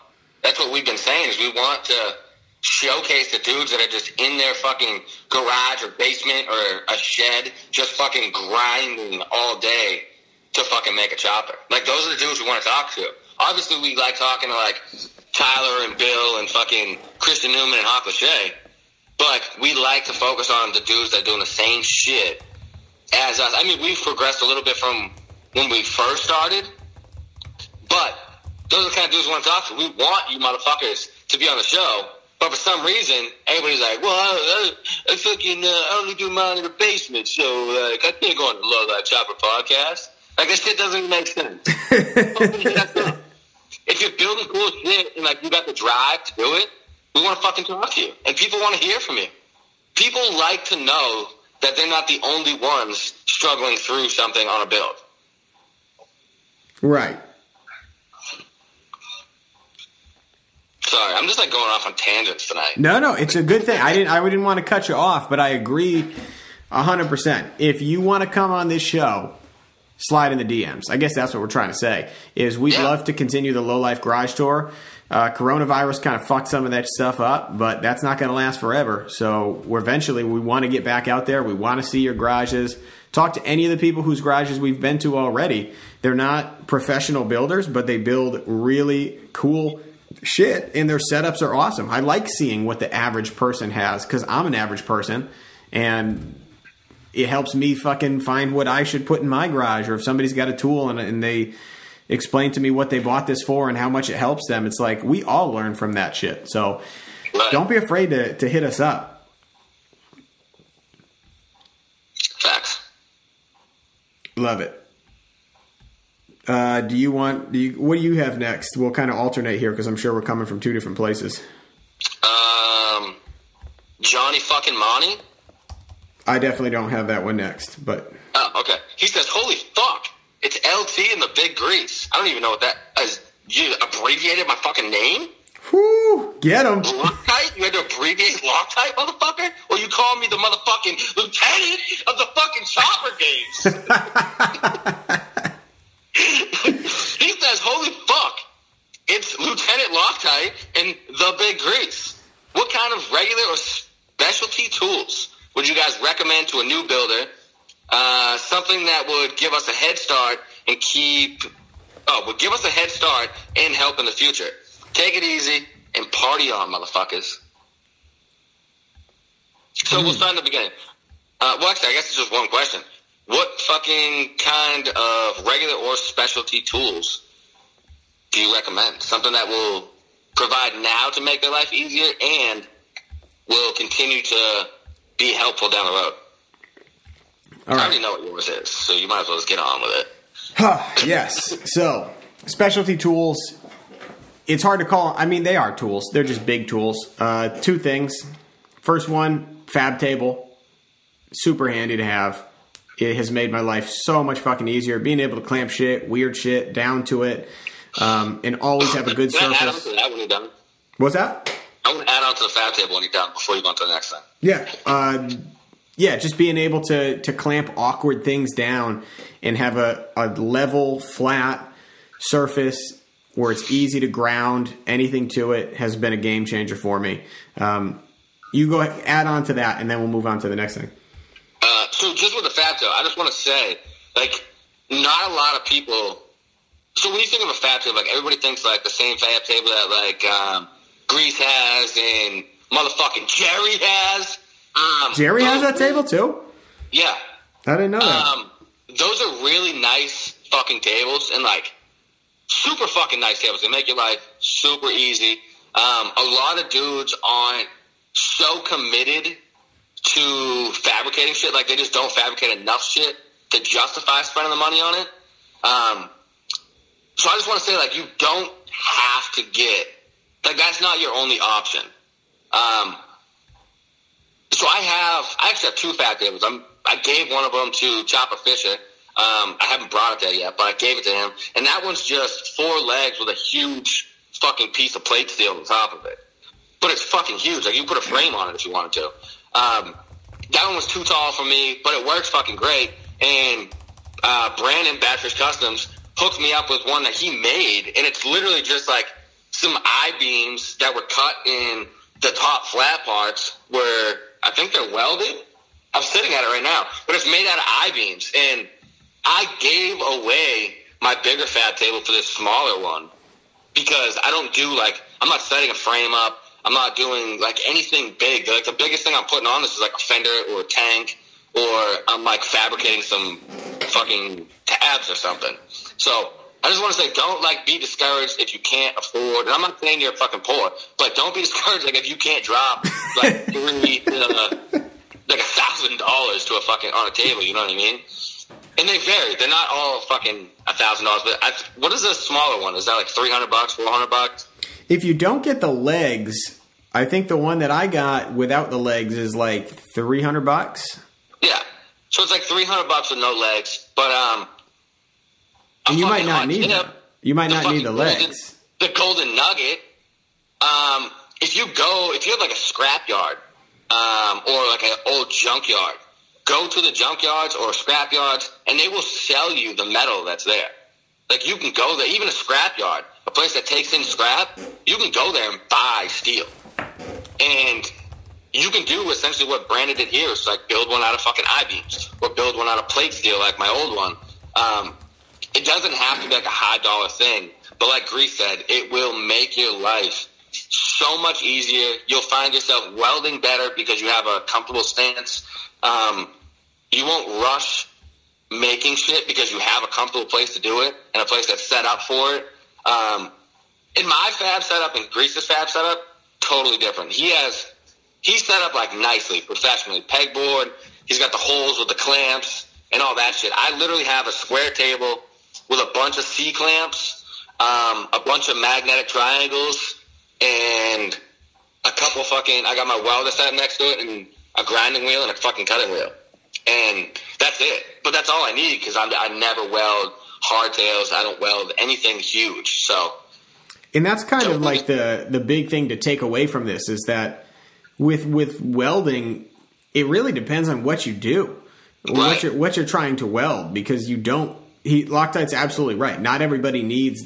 That's what we've been saying is we want to showcase the dudes that are just in their fucking garage or basement or a shed, just fucking grinding all day to fucking make a chopper. Like those are the dudes we want to talk to. Obviously, we like talking to like Tyler and Bill and fucking Christian Newman and Hawk Lachey. But we like to focus on the dudes that are doing the same shit as us. I mean, we've progressed a little bit from when we first started, but those are the kind of dudes we want to talk to. We want you motherfuckers to be on the show, but for some reason, everybody's like, well, I, I, I fucking, uh, I only do mine in the basement, so like, I can't go on the Low Life Chopper podcast. Like, that shit doesn't even make sense. if you're building cool shit and like you got the drive to do it, we want to fucking talk to you, and people want to hear from you. People like to know that they're not the only ones struggling through something on a build. Right. Sorry, I'm just like going off on tangents tonight. No, no, it's a good thing. I didn't I didn't want to cut you off, but I agree hundred percent. If you want to come on this show, slide in the DMs. I guess that's what we're trying to say. Is we'd Yeah. love to continue the low life garage tour. Uh, coronavirus kind of fucked some of that stuff up, but that's not going to last forever. So we're eventually we want to get back out there. We want to see your garages. Talk to any of the people whose garages we've been to already. They're not professional builders, but they build really cool shit, and their setups are awesome. I like seeing what the average person has because I'm an average person, and it helps me fucking find what I should put in my garage, or if somebody's got a tool and, and they explain to me what they bought this for and how much it helps them. It's like we all learn from that shit. So Right. don't be afraid to, to hit us up. Facts. Love it. Uh, do you want? Do you? What do you have next? We'll kind of alternate here because I'm sure we're coming from two different places. Um, Johnny fucking Monty. I definitely don't have that one next, but Oh, okay. He says, "Holy fuck! It's LT in the Big Grease." I don't even know what that is. You abbreviated my fucking name. whoo, get him. Loctite? You had to abbreviate Loctite, motherfucker? Or you call me the motherfucking lieutenant of the fucking chopper games? he says, holy fuck, it's Lieutenant Loctite and the Big Grease. What kind of regular or specialty tools would you guys recommend to a new builder? Uh, something that would give us a head start and keep, oh, would give us a head start and help in the future. Take it easy and party on, motherfuckers. So we'll start in the beginning. Uh, well, actually, I guess it's just one question. What fucking kind of regular or specialty tools do you recommend? Something that will provide now to make their life easier and will continue to be helpful down the road. All I already know what yours is, so you might as well just get on with it. Huh, yes. So, specialty tools. It's hard to call. I mean, they are tools. They're just big tools. Uh, two things. First one, Fab Table. Super handy to have. It has made my life so much fucking easier. Being able to clamp shit, weird shit, down to it, um, and always have a good Can add on surface. that when you're done? What's that? I'm going to add on to the fab table when you're done before you go on to the next thing. Yeah, uh, yeah, just being able to to clamp awkward things down and have a, a level, flat surface where it's easy to ground anything to it has been a game changer for me. Um, you go add on to that, and then we'll move on to the next thing. Uh, so just with the fab table, I just want to say, like, not a lot of people. So when you think of a fab table, like everybody thinks like the same fab table that like um, Grease has and motherfucking Jerry has. Um, Jerry has that table too. Yeah. I didn't know that. Um, those are really nice fucking tables and like super fucking nice tables. They make your life super easy. Um, a lot of dudes aren't so committed to fabricating shit. Like they just don't fabricate enough shit to justify spending the money on it. Um, so I just want to say, like, you don't have to get like that's not your only option. Um, so I have, I actually have two fab tables. I'm, I gave one of them to Chopper Fisher. Um, I haven't brought it there yet, but I gave it to him, and that one's just four legs with a huge fucking piece of plate steel on top of it. But it's fucking huge. Like you put a frame on it if you wanted to. Um, that one was too tall for me, but it works fucking great. And uh, Brandon Badfish Customs hooked me up with one that he made, and it's literally just like some I beams that were cut in the top flat parts where I think they're welded. I'm sitting at it right now, but it's made out of I beams, and I gave away my bigger fab table for this smaller one because I don't do like I'm not setting a frame up. I'm not doing like anything big. Like the biggest thing I'm putting on this is like a fender or a tank, or I'm like fabricating some fucking tabs or something. So I just want to say, don't like be discouraged if you can't afford. And I'm not saying you're fucking poor, but don't be discouraged like if you can't drop like three, uh, like a thousand dollars to a fucking on a table. You know what I mean? And they vary. They're not all fucking a thousand dollars. But I, what is the smaller one? Is that like three hundred bucks, four hundred bucks? If you don't get the legs, I think the one that I got without the legs is like three hundred bucks. Yeah. So it's like three hundred bucks with no legs. But um, And you might not need them. You might not need the golden- legs. the golden nugget. Um, if you go, if you have like a scrap yard, um, or like an old junkyard, go to the junkyards or scrap yards, and they will sell you the metal that's there. Like you can go there, even a scrap yard, a place that takes in scrap, you can go there and buy steel. And you can do essentially what Brandon did here. It's like build one out of fucking I beams or build one out of plate steel like my old one. Um, it doesn't have to be like a high dollar thing, but like Grease said, it will make your life so much easier. You'll find yourself welding better because you have a comfortable stance. Um, you won't rush making shit because you have a comfortable place to do it and a place that's set up for it. Um, in my fab setup and Grease's fab setup, totally different. He has he's set up like nicely, professionally, pegboard. He's got the holes with the clamps and all that shit. I literally have a square table with a bunch of C clamps, um, a bunch of magnetic triangles, and a couple fucking. I got my welder set next to it, and a grinding wheel and a fucking cutting wheel, and that's it. But that's all I need because I never weld hardtails. I don't weld anything huge. So, and that's kind of like the the big thing to take away from this is that with with welding, it really depends on what you do, right. what you're what you're trying to weld, because you don't. He Loctite's absolutely right. Not everybody needs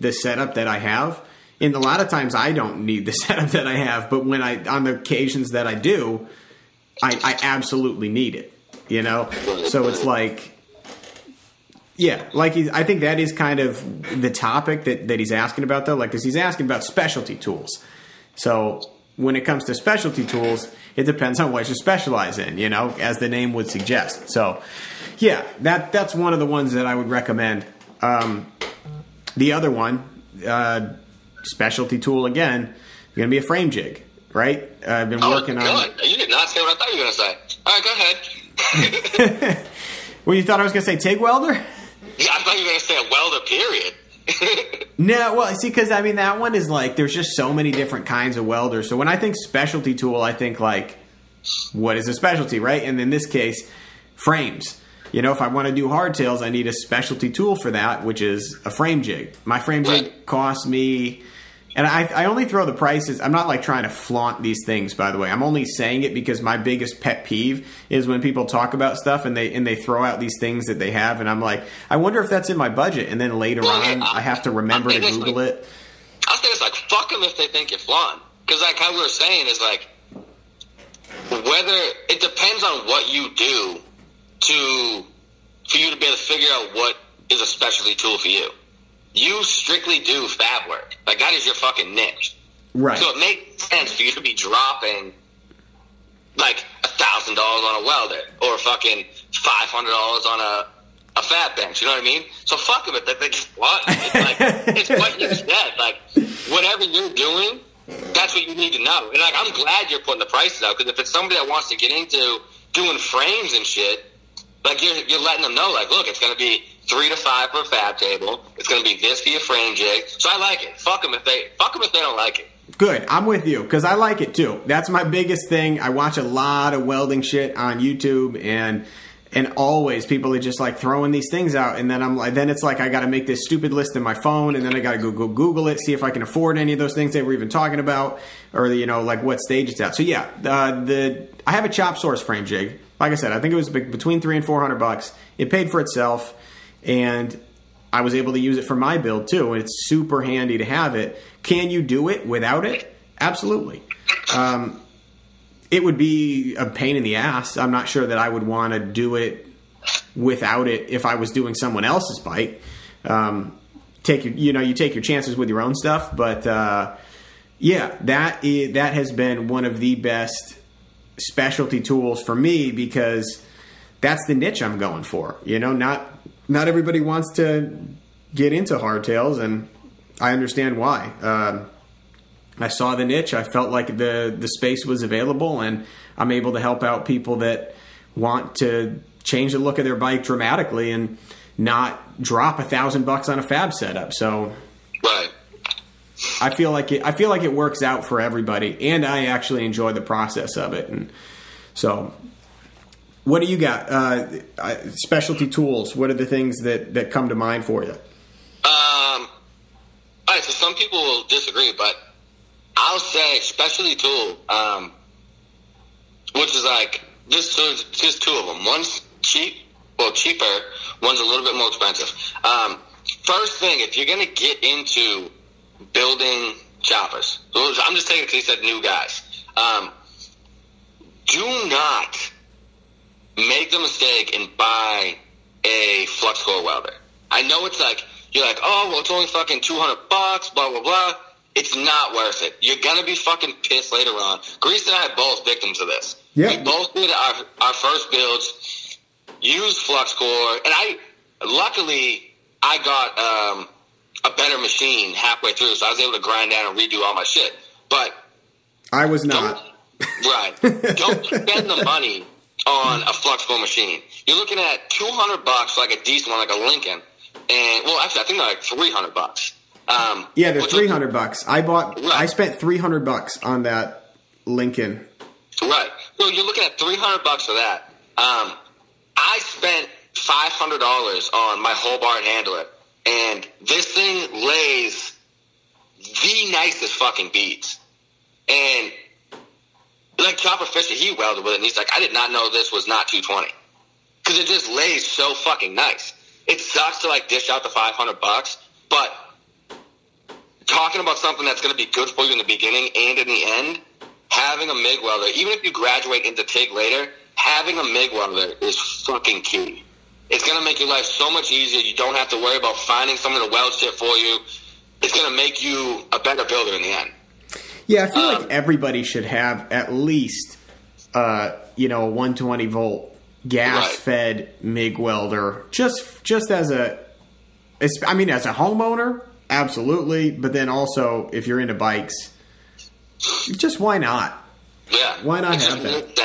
the setup that I have. And a lot of times I don't need the setup that I have, but when I on the occasions that I do, I, I absolutely need it. You know, so it's like yeah, like he's, I think that is kind of the topic that, that he's asking about though, like because he's asking about specialty tools. So when it comes to specialty tools, it depends on what you specialize in, you know, as the name would suggest. So yeah, that that's one of the ones that I would recommend. Um, the other one, uh, specialty tool again, going to be a frame jig, right? Uh, I've been oh, working good. on. You did not say what I thought you were going to say. All right, go ahead. well, you thought I was going to say TIG welder? Yeah, I thought you were going to say a welder, period. no, well, see, because I mean, that one is like, there's just so many different kinds of welders. So when I think specialty tool, I think like, what is a specialty, right? And in this case, frames. You know, if I want to do hardtails, I need a specialty tool for that, which is a frame jig. My frame jig costs me and I, I only throw the prices. I'm not like trying to flaunt these things, by the way. I'm only saying it because my biggest pet peeve is when people talk about stuff and they and they throw out these things that they have, and I'm like, I wonder if that's in my budget. And then later on, I have to remember to Google like, it. I think it's like fuck them if they think you're flaunt, because like how we were saying is like whether it depends on what you do to for you to be able to figure out what is a specialty tool for you you strictly do fab work. Like that is your fucking niche. Right. So it makes sense for you to be dropping like a thousand dollars on a welder or fucking five hundred dollars on a a fab bench. You know what I mean? So fuck them. Like, like what? It's like it's what you said. Like whatever you're doing, that's what you need to know. And like I'm glad you're putting the prices out because if it's somebody that wants to get into doing frames and shit, like you're you're letting them know. Like look, it's going to be three to five for a fab table. It's going to be this your frame jig. So I like it. Fuck them if they fuck them if they don't like it. Good. I'm with you because I like it too. That's my biggest thing. I watch a lot of welding shit on YouTube and and always people are just like throwing these things out and then I'm like then it's like I got to make this stupid list in my phone and then I got to go, go Google it see if I can afford any of those things they were even talking about or you know like what stage it's at. So yeah, uh, the I have a chop source frame jig. Like I said, I think it was between 3 and 400 bucks. It paid for itself and I was able to use it for my build too. And it's super handy to have it. Can you do it without it? Absolutely. Um, it would be a pain in the ass. I'm not sure that I would want to do it without it if I was doing someone else's bike. Um, take your, you know, you take your chances with your own stuff, but uh, yeah, that is, that has been one of the best specialty tools for me because that's the niche I'm going for. You know, not not everybody wants to get into hardtails, and I understand why. Um, I saw the niche. I felt like the the space was available, and I'm able to help out people that want to change the look of their bike dramatically and not drop a thousand bucks on a fab setup. So, right. I feel like it. I feel like it works out for everybody, and I actually enjoy the process of it. And so, what do you got? Uh, specialty tools. What are the things that, that come to mind for you? Um, all right. So some people will disagree, but I'll say specialty tool, um, which is like just two, just two of them. One's cheap, well, cheaper. One's a little bit more expensive. Um, first thing, if you're gonna get into building choppers, I'm just taking because he said new guys. Um, do not make the mistake and buy a flux core welder. I know it's like you're like, oh, well, it's only fucking two hundred bucks, blah blah blah. It's not worth it. You're gonna be fucking pissed later on. Grease and I are both victims of this. Yeah. We both did our our first builds, used flux core, and I luckily I got um, a better machine halfway through, so I was able to grind down and redo all my shit. But I was don't, not. right, don't spend the money on a flexible machine. You're looking at two hundred bucks for like a decent one, like a Lincoln, and well, actually, I think they're like three hundred bucks. Um, Yeah, they're which- three hundred bucks. I bought. Right. I spent three hundred bucks on that Lincoln. Right. So you're looking at 300 bucks for that. Um, I spent $500 on my Hobart Handler, and this thing lays the nicest fucking beads. And like Chopper Fisher, he welded with it, and he's like, I did not know this was not 220 because it just lays so fucking nice. It sucks to like dish out the 500 bucks, but talking about something that's going to be good for you in the beginning and in the end, having a MIG welder, even if you graduate into TIG later, having a MIG welder is fucking key. It's going to make your life so much easier. You don't have to worry about finding someone to weld shit for you. It's going to make you a better builder in the end. Yeah, I feel Um, like everybody should have at least, uh, you know, a 120 volt gas fed MIG welder, just just as a, I mean, as a homeowner, absolutely, but then also if you're into bikes, just why not? Yeah. Why not have that? make.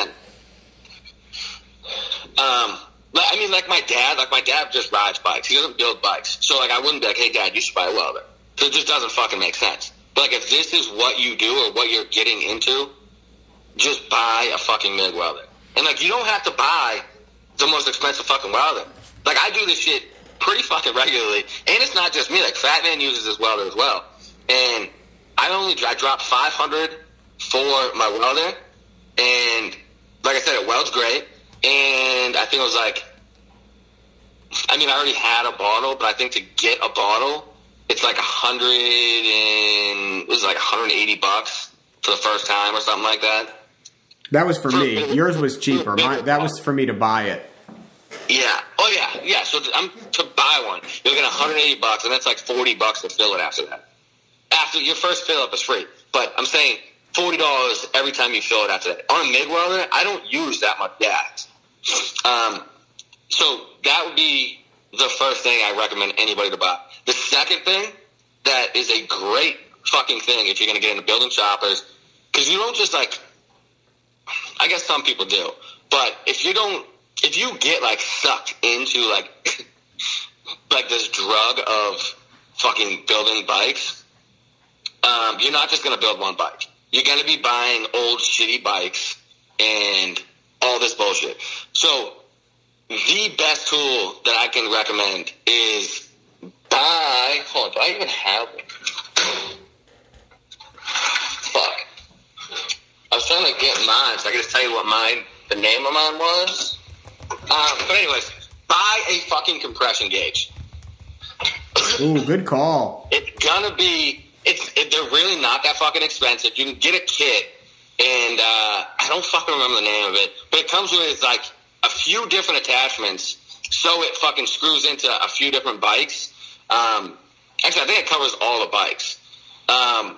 Um, I mean, like my dad, like my dad just rides bikes. He doesn't build bikes. So, like, I wouldn't be like, hey, dad, you should buy a welder. So it just doesn't fucking make sense. Like, if this is what you do or what you're getting into, just buy a fucking MIG welder. And, like, you don't have to buy the most expensive fucking welder. Like, I do this shit pretty fucking regularly. And it's not just me. Like, Fat Man uses this welder as well. And I only, I dropped 500 for my welder. And, like I said, it welds great. And I think it was like, I mean, I already had a bottle, but I think to get a bottle, it's like a hundred and, it was like 180 bucks for the first time or something like that. That was for me. Yours was cheaper. My, that was for me to buy it. Yeah. Oh yeah. Yeah. So I'm to buy one. You're gonna 180 bucks, and that's like 40 bucks to fill it after that. After your first fill up is free, but I'm saying forty dollars every time you fill it after that. On a MIG welder, I don't use that much gas. Um, so that would be the first thing I recommend anybody to buy. The second thing that is a great fucking thing if you're gonna get into building choppers, because you don't just like I guess some people do. But if you don't, if you get like sucked into like, like this drug of fucking building bikes, um, you're not just gonna build one bike. You're gonna be buying old shitty bikes and all this bullshit. So the best tool that I can recommend is buy. Hold on, do I even have? one? Fuck. I was trying to get mine, so I can just tell you what mine, the name of mine was. Um, but anyways, buy a fucking compression gauge. Ooh, good call. It's gonna be. It's it, they're really not that fucking expensive. You can get a kit, and uh, I don't fucking remember the name of it, but it comes with like a few different attachments, so it fucking screws into a few different bikes. Um, actually, I think it covers all the bikes. Um,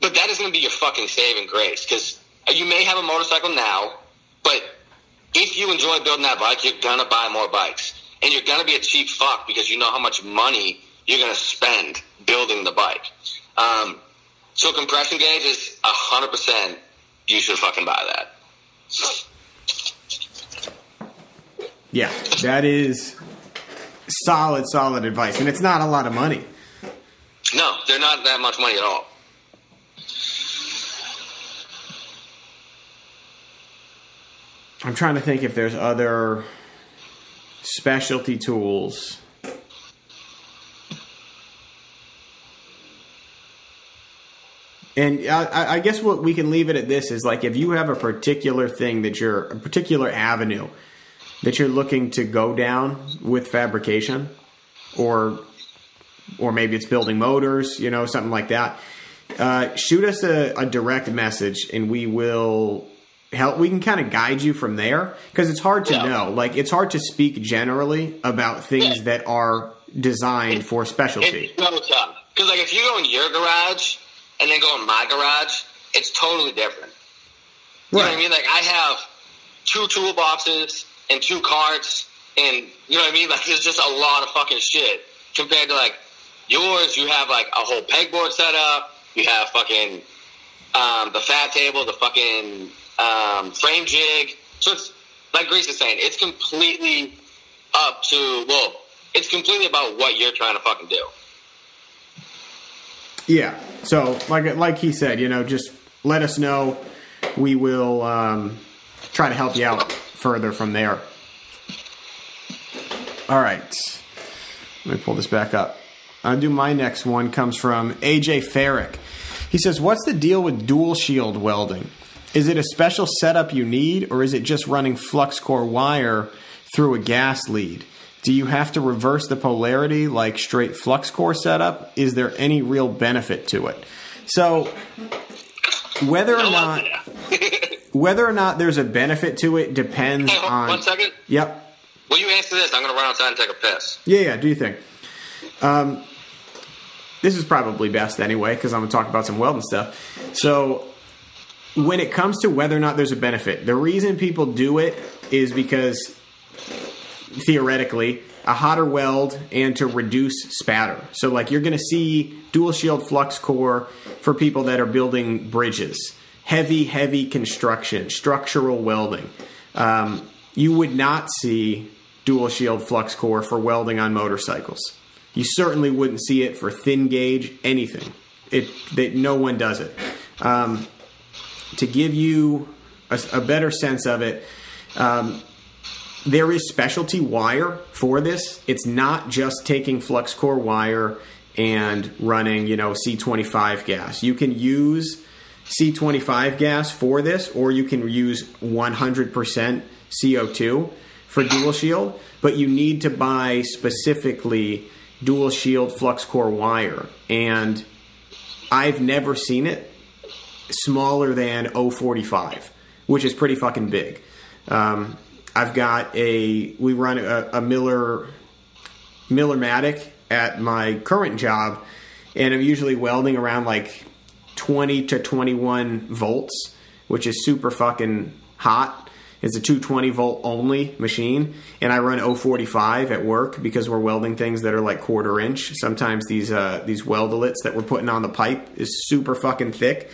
but that is going to be your fucking saving grace because you may have a motorcycle now, but if you enjoy building that bike, you're going to buy more bikes. And you're going to be a cheap fuck because you know how much money you're going to spend building the bike. Um, so compression gauge is 100% you should fucking buy that. Yeah, that is solid, solid advice, and it's not a lot of money. No, they're not that much money at all. I'm trying to think if there's other specialty tools. And I, I guess what we can leave it at this is like if you have a particular thing that you're a particular avenue that you're looking to go down with fabrication, or or maybe it's building motors, you know, something like that. Uh, shoot us a, a direct message, and we will help. We can kind of guide you from there because it's hard to Yeah. know. Like it's hard to speak generally about things Yeah. that are designed for specialty. It's so tough. Because, like, if you go in your garage and then go in my garage, it's totally different. You know what I mean? Like, I have two toolboxes and two carts, and you know what I mean? Like, there's just a lot of fucking shit compared to, like, yours. You have, like, a whole pegboard set up, you have fucking um, the fab table, the fucking um, frame jig. So it's, like Grease is saying, it's completely up to, well, it's completely about what you're trying to fucking do. Yeah. So, like like he said, you know, just let us know. We will um, try to help you out further from there. All right. Let me pull this back up. I'll do my next one. Comes from AJ Farrick. He says, "What's the deal with dual shield welding? Is it a special setup you need, or is it just running flux core wire through a gas lead? Do you have to reverse the polarity like straight flux core setup? Is there any real benefit to it?" So, whether or not. whether or not there's a benefit to it depends Hey, on. one second. Yep. Will you answer this? I'm going to run outside and take a piss. Yeah, yeah. Do you think? Um, this is probably best anyway because I'm going to talk about some welding stuff. So, when it comes to whether or not there's a benefit, the reason people do it is because theoretically a hotter weld and to reduce spatter. So, like you're going to see dual shield flux core for people that are building bridges, heavy, heavy construction, structural welding. Um, you would not see dual shield flux core for welding on motorcycles. You certainly wouldn't see it for thin gauge anything. It that no one does it. Um, to give you a, a better sense of it, um, there is specialty wire for this. It's not just taking flux core wire and running, you know, C25 gas. You can use C25 gas for this, or you can use 100% CO2 for dual shield, but you need to buy specifically dual shield flux core wire. And I've never seen it smaller than 045, which is pretty fucking big. Um, I've got a we run a, a Miller Matic at my current job, and I'm usually welding around like 20 to 21 volts, which is super fucking hot. It's a 220 volt only machine, and I run 045 at work because we're welding things that are like quarter inch. Sometimes these uh, these weldolets that we're putting on the pipe is super fucking thick.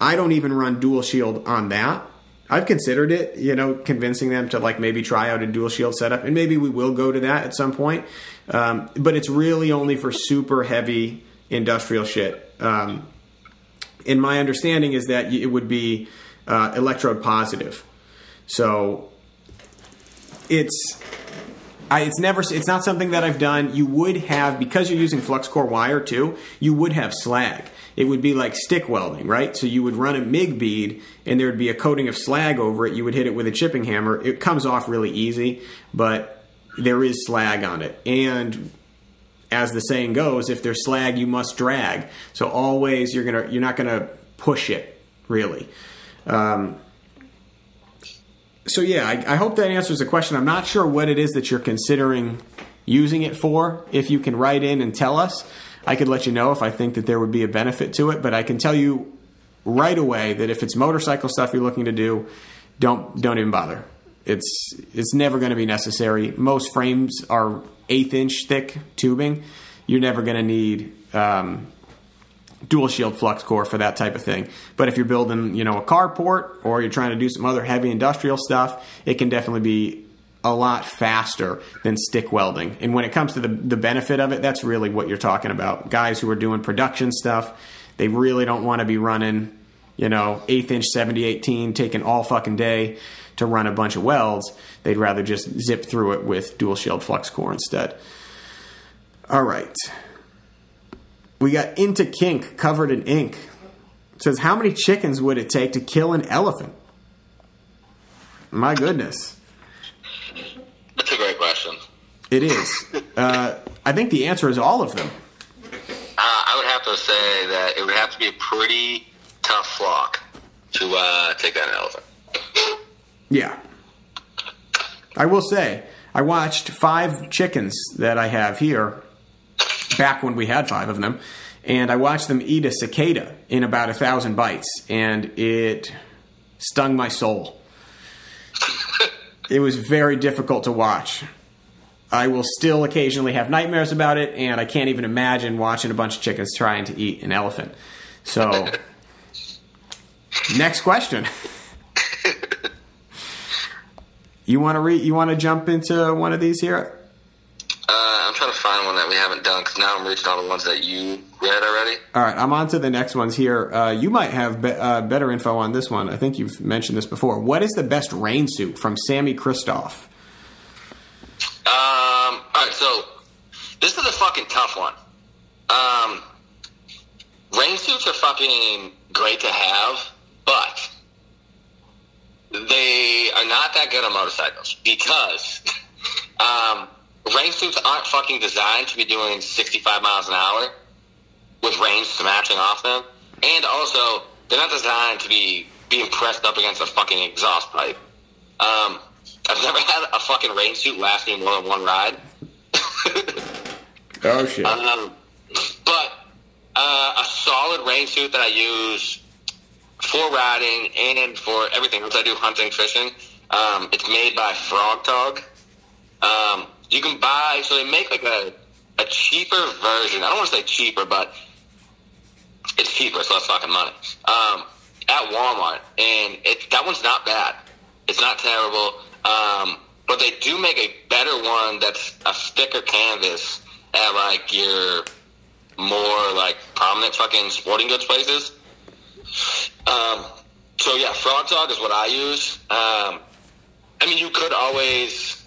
I don't even run dual shield on that. I've considered it, you know, convincing them to like maybe try out a dual shield setup, and maybe we will go to that at some point. Um, but it's really only for super heavy industrial shit. Um, and my understanding is that it would be uh, electrode positive. So it's I, it's never it's not something that I've done. You would have because you're using flux core wire too. You would have slag. It would be like stick welding, right? So you would run a MIG bead, and there would be a coating of slag over it. You would hit it with a chipping hammer. It comes off really easy, but there is slag on it. And as the saying goes, if there's slag, you must drag. So always you're gonna you're not gonna push it really. Um, so yeah, I, I hope that answers the question. I'm not sure what it is that you're considering using it for. If you can write in and tell us, I could let you know if I think that there would be a benefit to it. But I can tell you right away that if it's motorcycle stuff you're looking to do, don't don't even bother. It's it's never going to be necessary. Most frames are eighth inch thick tubing. You're never going to need um, dual shield flux core for that type of thing. But if you're building, you know, a carport or you're trying to do some other heavy industrial stuff, it can definitely be a lot faster than stick welding. And when it comes to the, the benefit of it, that's really what you're talking about. Guys who are doing production stuff, they really don't want to be running, you know, eighth inch 7018, taking all fucking day to run a bunch of welds. They'd rather just zip through it with dual shield flux core instead. All right. We got Into Kink covered in ink says, How many chickens would it take to kill an elephant? My goodness. That's a great question. It is. Uh, I think the answer is all of them. Uh, I would have to say that it would have to be a pretty tough flock to uh, take down an elephant. Yeah. I will say, I watched five chickens that I have here back when we had five of them, and I watched them eat a cicada in about a thousand bites, and it stung my soul. it was very difficult to watch. I will still occasionally have nightmares about it, and I can't even imagine watching a bunch of chickens trying to eat an elephant. So, next question. You want to re- You want to jump into one of these here? Uh, I'm trying to find one that we haven't done because now I'm reaching all the ones that you read already. All right, I'm on to the next ones here. Uh, you might have be- uh, better info on this one. I think you've mentioned this before. What is the best rain suit from Sammy Kristoff? Um, all right, so this is a fucking tough one. Um, rain suits are fucking great to have, but they are not that good on motorcycles because um, rain suits aren't fucking designed to be doing 65 miles an hour with rain smashing off them, and also they're not designed to be being pressed up against a fucking exhaust pipe. Um, I've never had a fucking rain suit last me more than one ride. Oh shit! Um, but uh, a solid rain suit that I use for riding and for everything else I do, hunting, fishing. Um, it's made by Frogg Toggs. Um, you can buy, so they make like a, a cheaper version. I don't want to say cheaper, but it's cheaper, so that's fucking money. Um, at Walmart, and it, that one's not bad. It's not terrible. Um, but they do make a better one that's a thicker canvas at like your more like prominent fucking sporting goods places. Um, so yeah, Frogg Toggs is what I use. Um, I mean, you could always.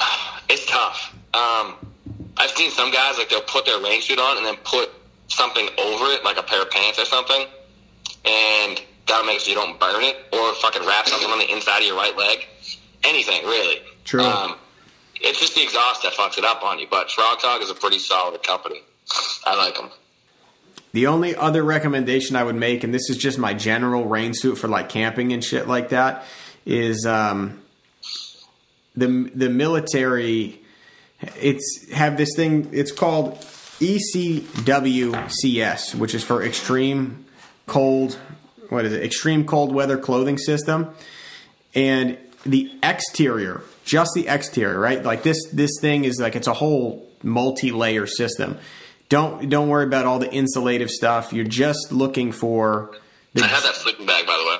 It's tough. Um, I've seen some guys like they'll put their rain suit on and then put something over it, like a pair of pants or something, and that'll make so you don't burn it, or fucking wrap something on the inside of your right leg. Anything really. True. Um, it's just the exhaust that fucks it up on you. But Frogg Toggs is a pretty solid company. I like them. The only other recommendation I would make, and this is just my general rain suit for like camping and shit like that, is um, the the military. It's have this thing. It's called ECWCS, which is for extreme cold. What is it? Extreme cold weather clothing system, and the exterior, just the exterior, right? Like this this thing is like it's a whole multi-layer system. Don't don't worry about all the insulative stuff. You're just looking for the I have that sleeping bag, by the way.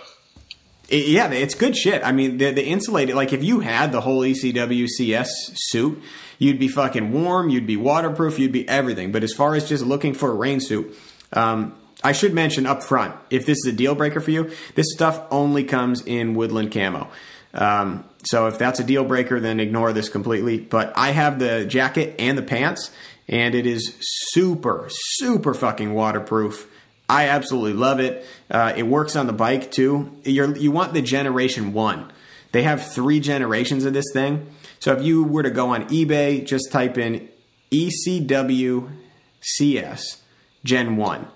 it- yeah, it's good shit. I mean, the, the insulated, like if you had the whole ECWCS suit, you'd be fucking warm, you'd be waterproof, you'd be everything. But as far as just looking for a rain suit, um, I should mention up front, if this is a deal breaker for you, this stuff only comes in woodland camo. Um, so if that's a deal breaker, then ignore this completely. But I have the jacket and the pants, and it is super, super fucking waterproof. I absolutely love it. Uh, it works on the bike too. You're, you want the generation one. They have three generations of this thing. So if you were to go on eBay, just type in ECWCS Gen 1.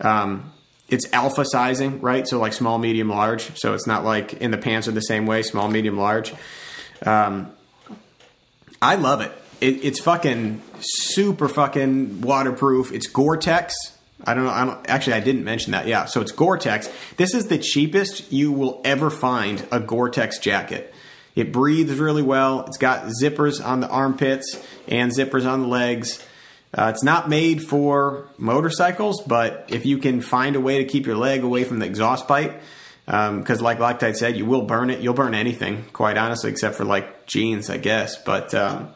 Um, it's alpha sizing, right? So like small, medium, large. So it's not like in the pants are the same way, small, medium, large. Um, I love it. It. It's fucking super fucking waterproof. It's Gore-Tex. I don't know. I don't actually. I didn't mention that. Yeah. So it's Gore-Tex. This is the cheapest you will ever find a Gore-Tex jacket. It breathes really well. It's got zippers on the armpits and zippers on the legs. Uh, it's not made for motorcycles, but if you can find a way to keep your leg away from the exhaust pipe, because like Loctite said, you will burn it. You'll burn anything, quite honestly, except for like jeans, I guess. But um,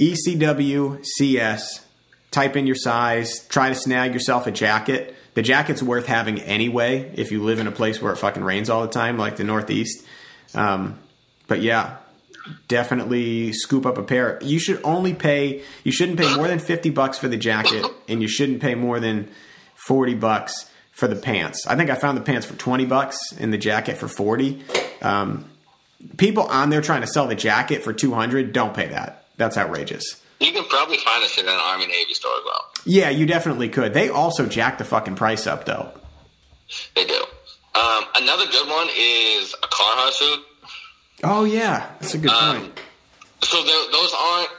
ECW CS, type in your size, try to snag yourself a jacket. The jacket's worth having anyway if you live in a place where it fucking rains all the time, like the Northeast. Um, but yeah, definitely scoop up a pair. You should only pay. You shouldn't pay more than fifty bucks for the jacket, and you shouldn't pay more than 40 bucks for the pants. I think I found the pants for 20 bucks and the jacket for 40. Um, people on there trying to sell the jacket for 200, don't pay that. That's outrageous. You can probably find this in an Army Navy store as well. Yeah, you definitely could. They also jack the fucking price up though. They do. Um, another good one is a Carhartt suit. Oh yeah, that's a good Um, point. So those aren't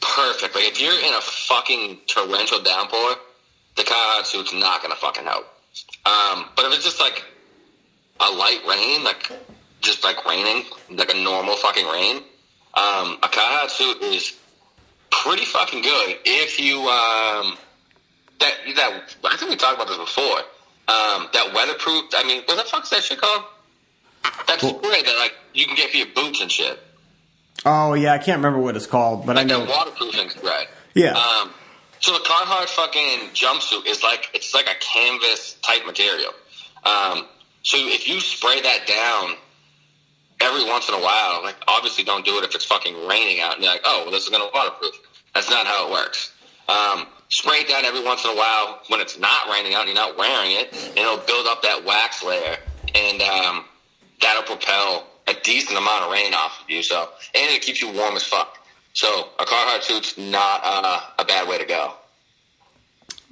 perfect. Like if you're in a fucking torrential downpour, the Carhartt suit's not gonna fucking help. Um, but if it's just like a light rain, like just like raining, like a normal fucking rain, um, a Carhartt suit is pretty fucking good. If you um, that that I think we talked about this before. Um, that weatherproof. I mean, what the fuck's that shit called? That spray that like you can get for your boots and shit. Oh yeah, I can't remember what it's called, but I know. waterproofing spray. Yeah. Um, so the Carhartt fucking jumpsuit is like it's like a canvas type material. Um, so if you spray that down every once in a while, like obviously don't do it if it's fucking raining out and you're like, oh, well, this is gonna waterproof. That's not how it works. Um, spray it down every once in a while when it's not raining out and you're not wearing it, and it'll build up that wax layer, and um, that'll propel a decent amount of rain off of you. So, and it keeps you warm as fuck. So, a Carhartt suit's not uh, a bad way to go.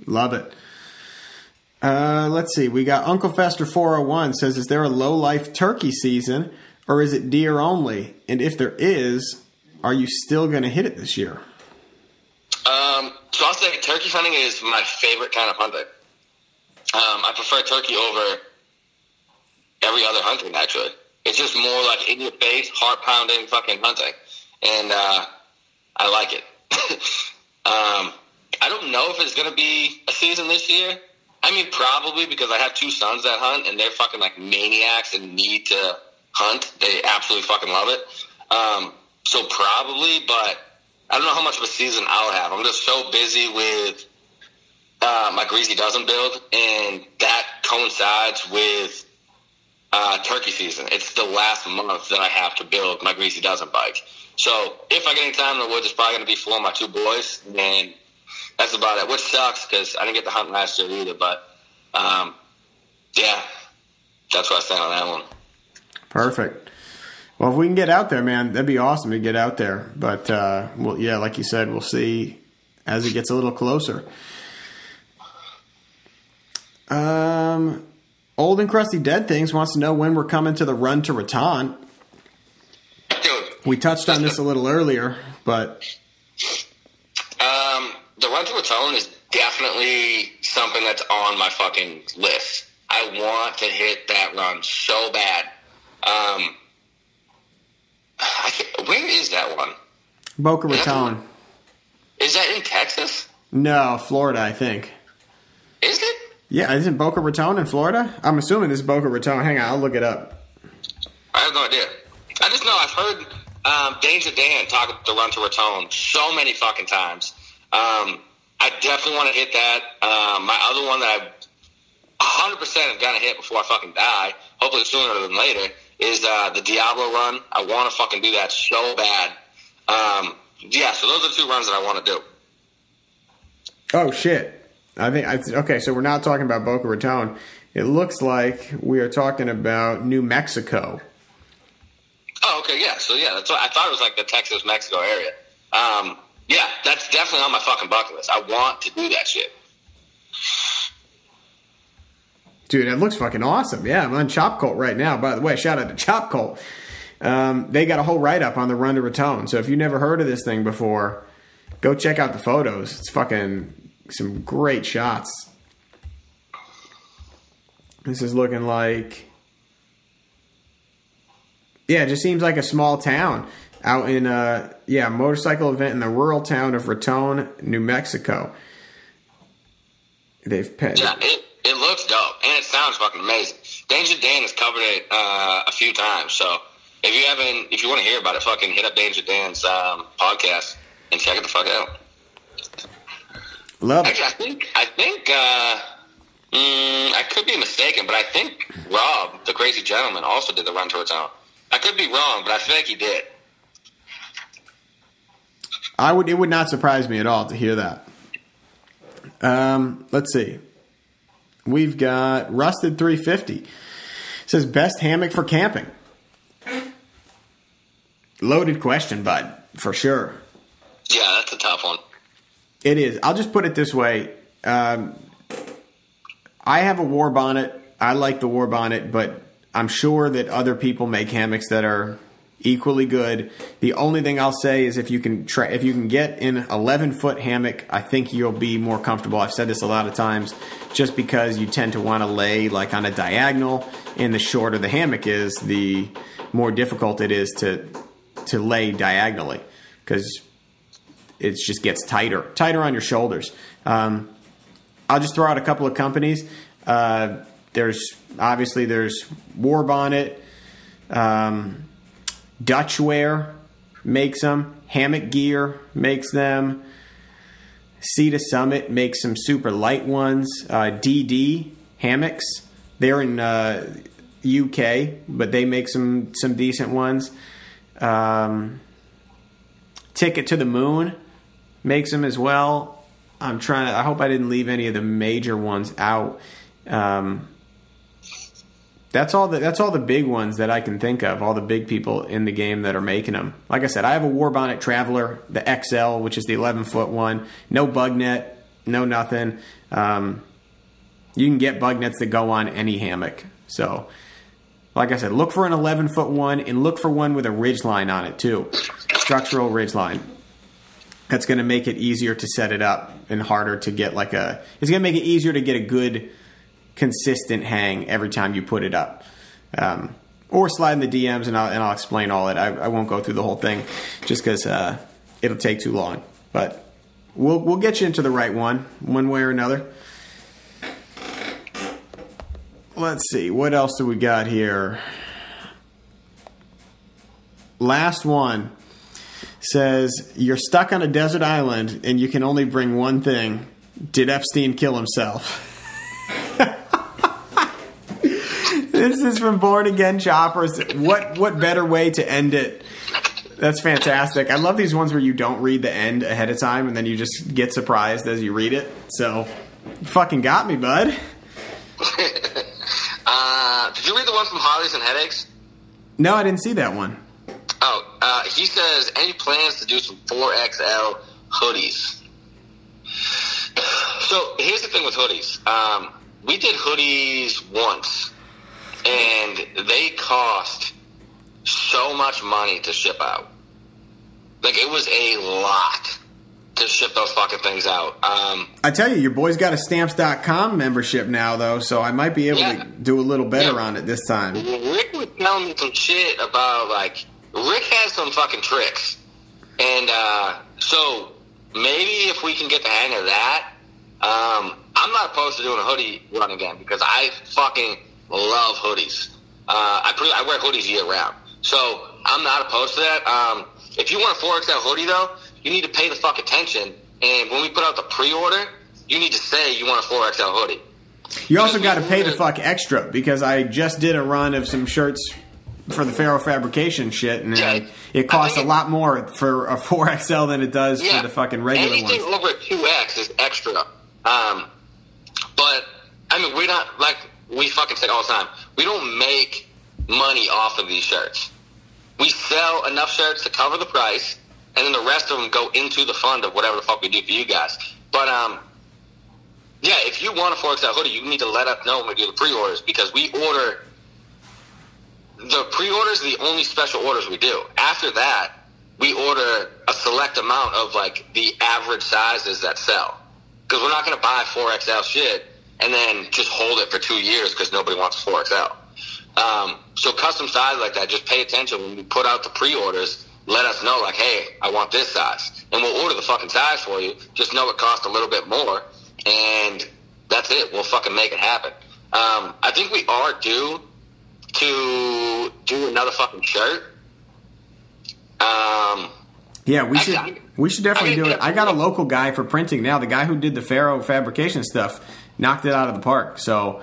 Love it. Uh, let's see. We got Uncle Fester 401 says, Is there a low life turkey season or is it deer only? And if there is, are you still going to hit it this year? Um, so I'll say turkey hunting is my favorite kind of hunting. Um, I prefer turkey over every other hunting, actually. It's just more like in your face, heart pounding fucking hunting. And uh, I like it. um, I don't know if it's going to be a season this year. I mean, probably because I have two sons that hunt and they're fucking like maniacs and need to hunt. They absolutely fucking love it. Um, so probably, but I don't know how much of a season I'll have. I'm just so busy with uh, my greasy dozen build, and that coincides with uh, turkey season. It's the last month that I have to build my greasy dozen bike. So if I get any time in the woods, it's probably going to be for my two boys, and that's about it. Which sucks because I didn't get to hunt last year either. But um, yeah, that's where I stand on that one. Perfect. Well, if we can get out there, man, that'd be awesome to get out there. But, uh, well, yeah, like you said, we'll see as it gets a little closer. Um, Old and Crusty Dead Things wants to know when we're coming to the run to Raton. We touched on this a little earlier, but Um, the run to Raton is definitely something that's on my fucking list. I want to hit that run so bad. Um, where is that one? Boca Raton. Is that in Texas? No, Florida, I think. Is it? Yeah, isn't Boca Raton in Florida? I'm assuming this is Boca Raton. Hang on, I'll look it up. I have no idea. I just know I've heard um, Danger Dan talk about the run to Raton so many fucking times. Um, I definitely want to hit that. Um, my other one that I 100% am going to hit before I fucking die, hopefully sooner than later, is uh, the Diablo run. I want to fucking do that so bad. Um, yeah, so those are two runs that I want to do. Oh shit! I think I okay. So we're not talking about Boca Raton. It looks like we are talking about New Mexico. Oh, okay, yeah. So yeah, that's what I thought it was like the Texas Mexico area. Um, yeah, that's definitely on my fucking bucket list. I want to do that shit. Dude, it looks fucking awesome. Yeah, I'm on Chop Cult right now. By the way, shout out to Chop Cult. Um, they got a whole write up on the Run to Raton. So if you never heard of this thing before, go check out the photos. It's fucking some great shots. This is looking like. Yeah, it just seems like a small town out in a yeah motorcycle event in the rural town of Raton, New Mexico. They've pe- Yeah, it, looks dope and it sounds fucking amazing. Danger Dan has covered it uh, a few times, so if you haven't, if you want to hear about it, fucking hit up Danger Dan's um, podcast and check it the fuck out. love it. I think I think uh, mm, I could be mistaken, but I think Rob, the crazy gentleman, also did the run to Raton. I could be wrong, but I feel like he did. I would. It would not surprise me at all to hear that. Um, let's see. We've got Rusted 350. It says best hammock for camping. Loaded question, bud, for sure. Yeah, that's a tough one. It is. I'll just put it this way. Um, I have a Warbonnet. I like the Warbonnet, but I'm sure that other people make hammocks that are equally good. The only thing I'll say is if you can try, if you can get in an 11 foot hammock, I think you'll be more comfortable. I've said this a lot of times, just because you tend to want to lay like on a diagonal, and the shorter the hammock is, the more difficult it is to to lay diagonally because it just gets tighter, tighter on your shoulders. Um, I'll just throw out a couple of companies. Uh, there's obviously there's Warbonnet, um, Dutchware makes them. Hammock Gear makes them. Sea to Summit makes some super light ones. Uh, DD hammocks. They're in uh, UK, but they make some some decent ones. Um, Ticket to the Moon makes them as well. I'm trying to. I hope I didn't leave any of the major ones out. Um, that's all the that's all the big ones that I can think of. All the big people in the game that are making them. Like I said, I have a Warbonnet Traveler, the XL, which is the 11 foot one. No bug net, no nothing. Um, you can get bug nets that go on any hammock. So, like I said, look for an 11 foot one and look for one with a ridge line on it too, structural ridge line. That's going to make it easier to set it up and harder to get like a. It's going to make it easier to get a good consistent hang every time you put it up. Um, or slide in the DMs and I'll, and I'll explain all it. I, I won't go through the whole thing just because uh, it'll take too long. But we'll, we'll get you into the right one, one way or another. Let's see, what else do we got here? Last one says You're stuck on a desert island and you can only bring one thing. Did Epstein kill himself? this is from Born Again Choppers. What what better way to end it? That's fantastic. I love these ones where you don't read the end ahead of time and then you just get surprised as you read it. So, fucking got me, bud. Uh, did you read the one from Harleys and Headaches? No, I didn't see that one. Oh, uh, he says any plans to do some 4XL hoodies. So here's the thing with hoodies. Um, we did hoodies once, and they cost so much money to ship out. Like it was a lot to ship those fucking things out. Um, I tell you, your boy's got a stamps.com membership now, though, so I might be able Yeah. to do a little better Yeah. on it this time. Rick was telling me some shit about like Rick has some fucking tricks, and uh, so maybe if we can get the hang of that, um, I'm not opposed to doing a hoodie run again because I fucking love hoodies. Uh, I pre- I wear hoodies year round, so I'm not opposed to that. Um, if you want a 4XL hoodie though, you need to pay the fuck attention, and when we put out the pre-order, you need to say you want a 4XL hoodie. You also got to pay the fuck extra because I just did a run of some shirts for the Faro Fabrication shit, and Yeah. it costs a lot more for a 4XL than it does for the fucking regular Anything ones. over two X is extra. Um, but I mean, we're not like we fucking say all the time. We don't make money off of these shirts. We sell enough shirts to cover the price, and then the rest of them go into the fund of whatever the fuck we do for you guys. But um, yeah, if you want a 4XL hoodie, you need to let us know when we do the pre-orders because we order. The pre-orders the only special orders we do. After that, we order a select amount of like the average sizes that sell because we're not going to buy 4XL shit and then just hold it for two years because nobody wants 4XL. Um, so custom size like that, just pay attention when we put out the pre-orders. Let us know like, hey, I want this size, and we'll order the fucking size for you. Just know it costs a little bit more, and that's it. We'll fucking make it happen. Um, I think we are due to do another fucking shirt. Um, Yeah, we should I- we should definitely I do it. I got a local guy for printing now. The guy who did the Faro Fabrication stuff knocked it out of the park. So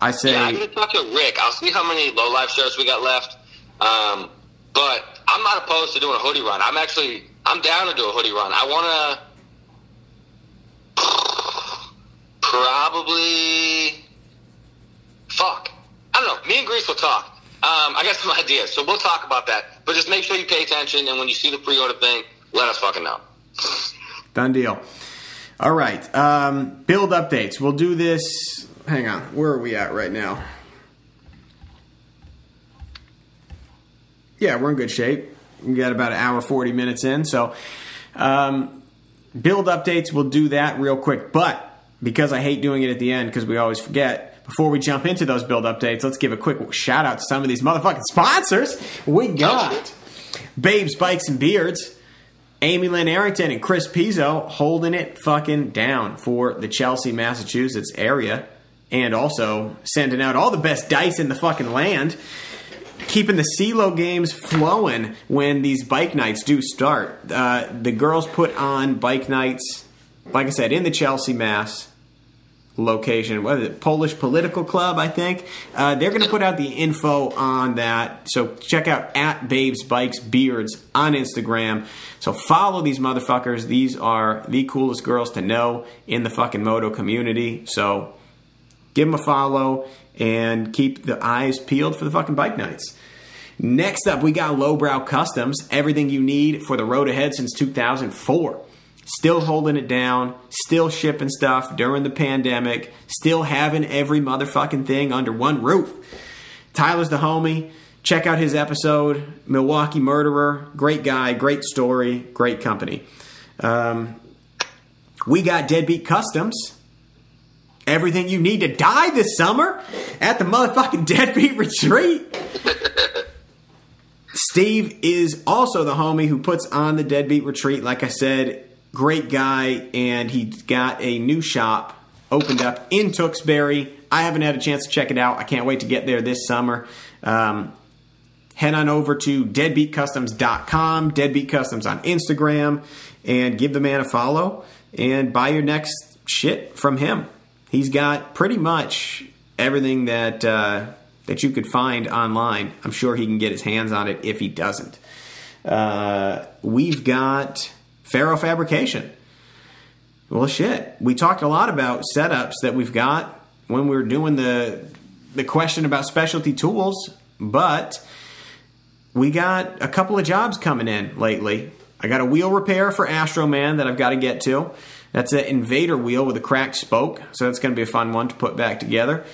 I say, Yeah, I'm gonna talk to Rick. I'll see how many low life shirts we got left. Um, but I'm not opposed to doing a hoodie run. I'm actually I'm down to do a hoodie run. I want to probably fuck. I don't know. Me and Grease will talk. Um, I got some ideas, so we'll talk about that. But just make sure you pay attention, and when you see the pre-order thing, let us fucking know. Done deal. All right. Um, build updates. We'll do this. Hang on. Where are we at right now? Yeah, we're in good shape. We got about an hour, 40 minutes in. So, um, build updates, we'll do that real quick. But because I hate doing it at the end because we always forget, before we jump into those build updates, let's give a quick shout out to some of these motherfucking sponsors. We got Babes, Bikes, and Beards. Amy Lynn Arrington and Chris Pizzo holding it fucking down for the Chelsea, Massachusetts area, and also sending out all the best dice in the fucking land, keeping the CeeLo games flowing when these bike nights do start. Uh, the girls put on bike nights, like I said, in the Chelsea, Mass location. What is it? Polish Political Club, I think. Uh, they're going to put out the info on that. So check out at Babes Bikes Beards on Instagram. So follow these motherfuckers. These are the coolest girls to know in the fucking moto community. So give them a follow and keep the eyes peeled for the fucking bike nights. Next up, we got Lowbrow Customs. Everything you need for the road ahead since 2004 still holding it down, still shipping stuff during the pandemic, still having every motherfucking thing under one roof. Tyler's the homie. Check out his episode, Milwaukee Murderer. Great guy, great story, great company. Um, we got Deadbeat Customs. Everything you need to die this summer at the motherfucking Deadbeat Retreat. Steve is also the homie who puts on the Deadbeat Retreat. Like I said, great guy, and he's got a new shop opened up in Tewksbury. I haven't had a chance to check it out. I can't wait to get there this summer. Um, head on over to deadbeatcustoms.com, Deadbeat Customs on Instagram, and give the man a follow and buy your next shit from him. He's got pretty much everything that uh, that you could find online. I'm sure he can get his hands on it if he doesn't. Uh, we've got Faro Fabrication. Well, shit. We talked a lot about setups that we've got when we were doing the the question about specialty tools, but we got a couple of jobs coming in lately. I got a wheel repair for Astroman that I've got to get to. That's an Invader wheel with a cracked spoke, so that's going to be a fun one to put back together.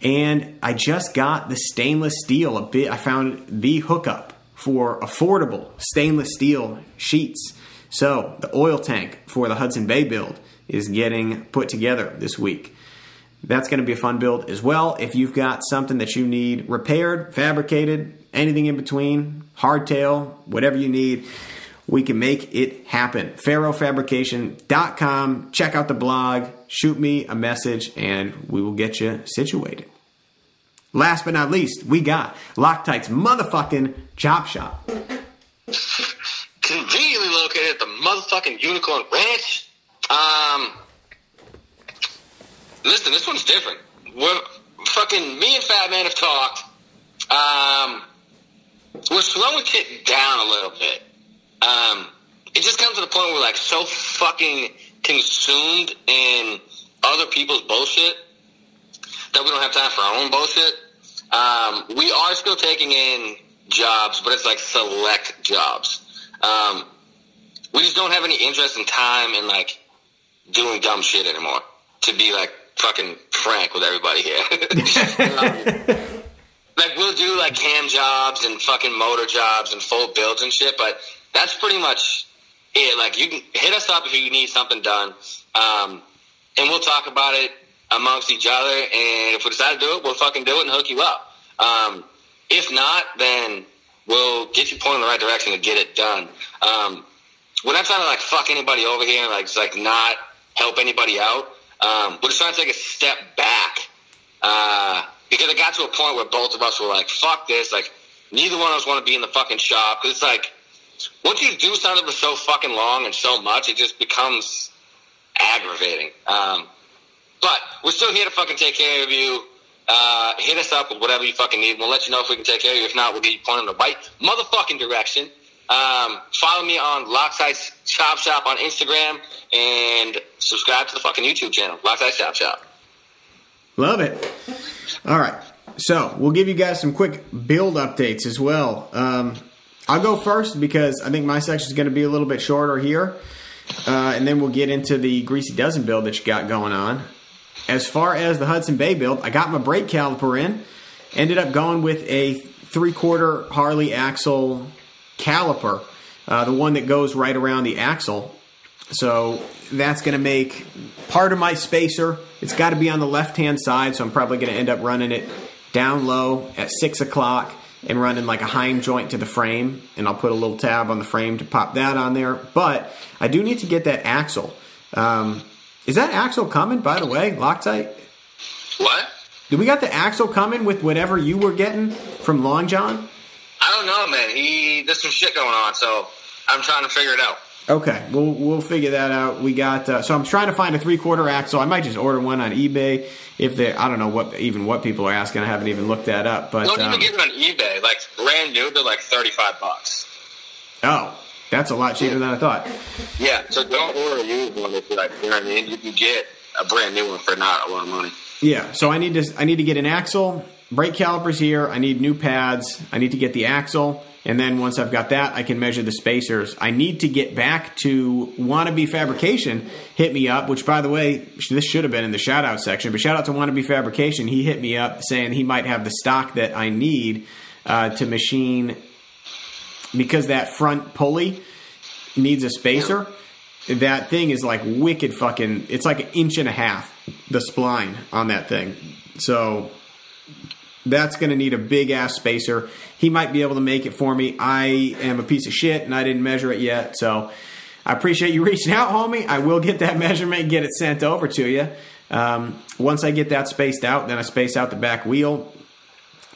And I just got the stainless steel. A bit. I found the hookup for affordable stainless steel sheets. So the oil tank for the Hudson Bay build is getting put together this week. That's going to be a fun build as well. If you've got something that you need repaired, fabricated, anything in between, hardtail, whatever you need, we can make it happen. FaroFabrication.com. Check out the blog, shoot me a message, and we will get you situated. Last but not least, we got Loctite's motherfucking chop shop. Located at the motherfucking Unicorn Ranch. Um, listen, this one's different. We're fucking me and Fat Man have talked. Um, we're slowing it down a little bit. Um, it just comes to the point where we're like so fucking consumed in other people's bullshit that we don't have time for our own bullshit. Um, we are still taking in jobs, but it's like select jobs. Um, we just don't have any interest in time in like doing dumb shit anymore. To be like fucking frank with everybody here. like we'll do like cam jobs and fucking motor jobs and full builds and shit, but that's pretty much it. Like you can hit us up if you need something done, um, and we'll talk about it amongst each other. And if we decide to do it, we'll fucking do it and hook you up. Um, if not, then we'll get you pointed in the right direction to get it done. Um, we're not trying to like fuck anybody over here and like just like not help anybody out. Um, we're just trying to take a step back uh, because it got to a point where both of us were like, "Fuck this!" Like neither one of us want to be in the fucking shop because it's like once you do something for so fucking long and so much, it just becomes aggravating. Um, but we're still here to fucking take care of you. Uh, hit us up with whatever you fucking need. We'll let you know if we can take care of you. If not, we'll get you pointed in the right motherfucking direction. Um, follow me on Loctite's Chop Shop on Instagram and subscribe to the fucking YouTube channel, Loctite's Chop Shop. Love it. All right. So we'll give you guys some quick build updates as well. Um, I'll go first because I think my section is going to be a little bit shorter here. Uh, and then we'll get into the Greasy Dozen build that you got going on. As far as the Hudson Bay build, I got my brake caliper in. Ended up going with a three quarter Harley axle caliper, uh, the one that goes right around the axle. So that's going to make part of my spacer. It's got to be on the left hand side, so I'm probably going to end up running it down low at six o'clock and running like a Heim joint to the frame. And I'll put a little tab on the frame to pop that on there. But I do need to get that axle. Um, is that axle coming, by the way, Loctite? What? Do we got the axle coming with whatever you were getting from Long John? I don't know, man. He there's some shit going on, so I'm trying to figure it out. Okay, we'll we'll figure that out. We got uh, so I'm trying to find a three quarter axle. I might just order one on eBay if they. I don't know what even what people are asking. I haven't even looked that up. But Don't um, even get it on eBay. Like brand new, they're like 35 bucks. oh, that's a lot cheaper than I thought. Yeah, so don't order a used one if you like. You know what I mean? You can get a brand new one for not a lot of money. Yeah, so I need to I need to get an axle, brake calipers here. I need new pads. I need to get the axle, and then once I've got that, I can measure the spacers. I need to get back to Wannabe Fabrication. Hit me up, which by the way, this should have been in the shout out section, but shout out to Wannabe Fabrication. He hit me up saying he might have the stock that I need uh, to machine because that front pulley needs a spacer. That thing is like wicked fucking. It's like an inch and a half the spline on that thing. So that's going to need a big ass spacer. He might be able to make it for me. I am a piece of shit and I didn't measure it yet. So I appreciate you reaching out, homie. I will get that measurement get it sent over to you. Um, once I get that spaced out, then I space out the back wheel.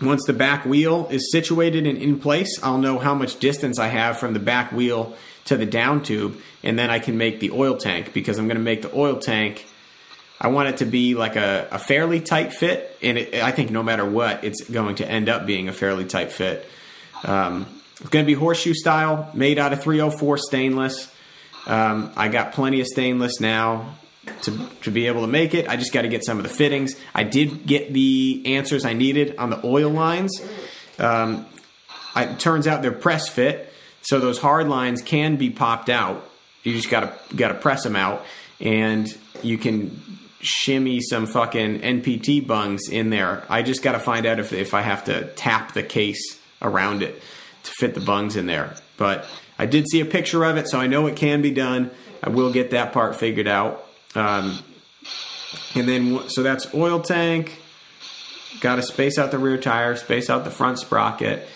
Once the back wheel is situated and in place, I'll know how much distance I have from the back wheel to the down tube, and then I can make the oil tank because I'm going to make the oil tank. I want it to be like a, a fairly tight fit, and it, I think no matter what, it's going to end up being a fairly tight fit. Um, it's going to be horseshoe style, made out of 304 stainless. Um, I got plenty of stainless now to, to be able to make it. I just got to get some of the fittings. I did get the answers I needed on the oil lines. Um, it turns out they're press fit, so those hard lines can be popped out. You just got to got to press them out, and you can shimmy some fucking NPT bungs in there. I just got to find out if if I have to tap the case around it to fit the bungs in there. But I did see a picture of it, so I know it can be done. I will get that part figured out. Um, and then, so that's oil tank. Got to space out the rear tire, space out the front sprocket.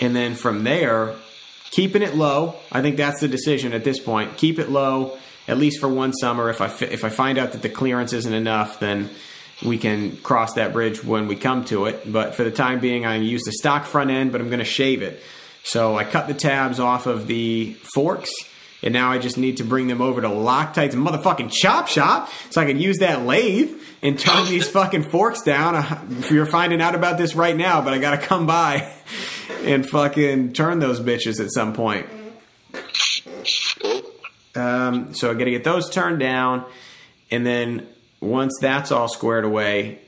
And then from there, keeping it low. I think that's the decision at this point. Keep it low, at least for one summer. If I, fi- if I find out that the clearance isn't enough, then we can cross that bridge when we come to it. But for the time being, I use the stock front end, but I'm going to shave it. So I cut the tabs off of the forks, and now I just need to bring them over to Loctite's motherfucking chop shop so I can use that lathe and turn these fucking forks down. Uh, You're finding out about this right now, but I got to come by and fucking turn those bitches at some point. Um, so I got to get those turned down, and then once that's all squared away,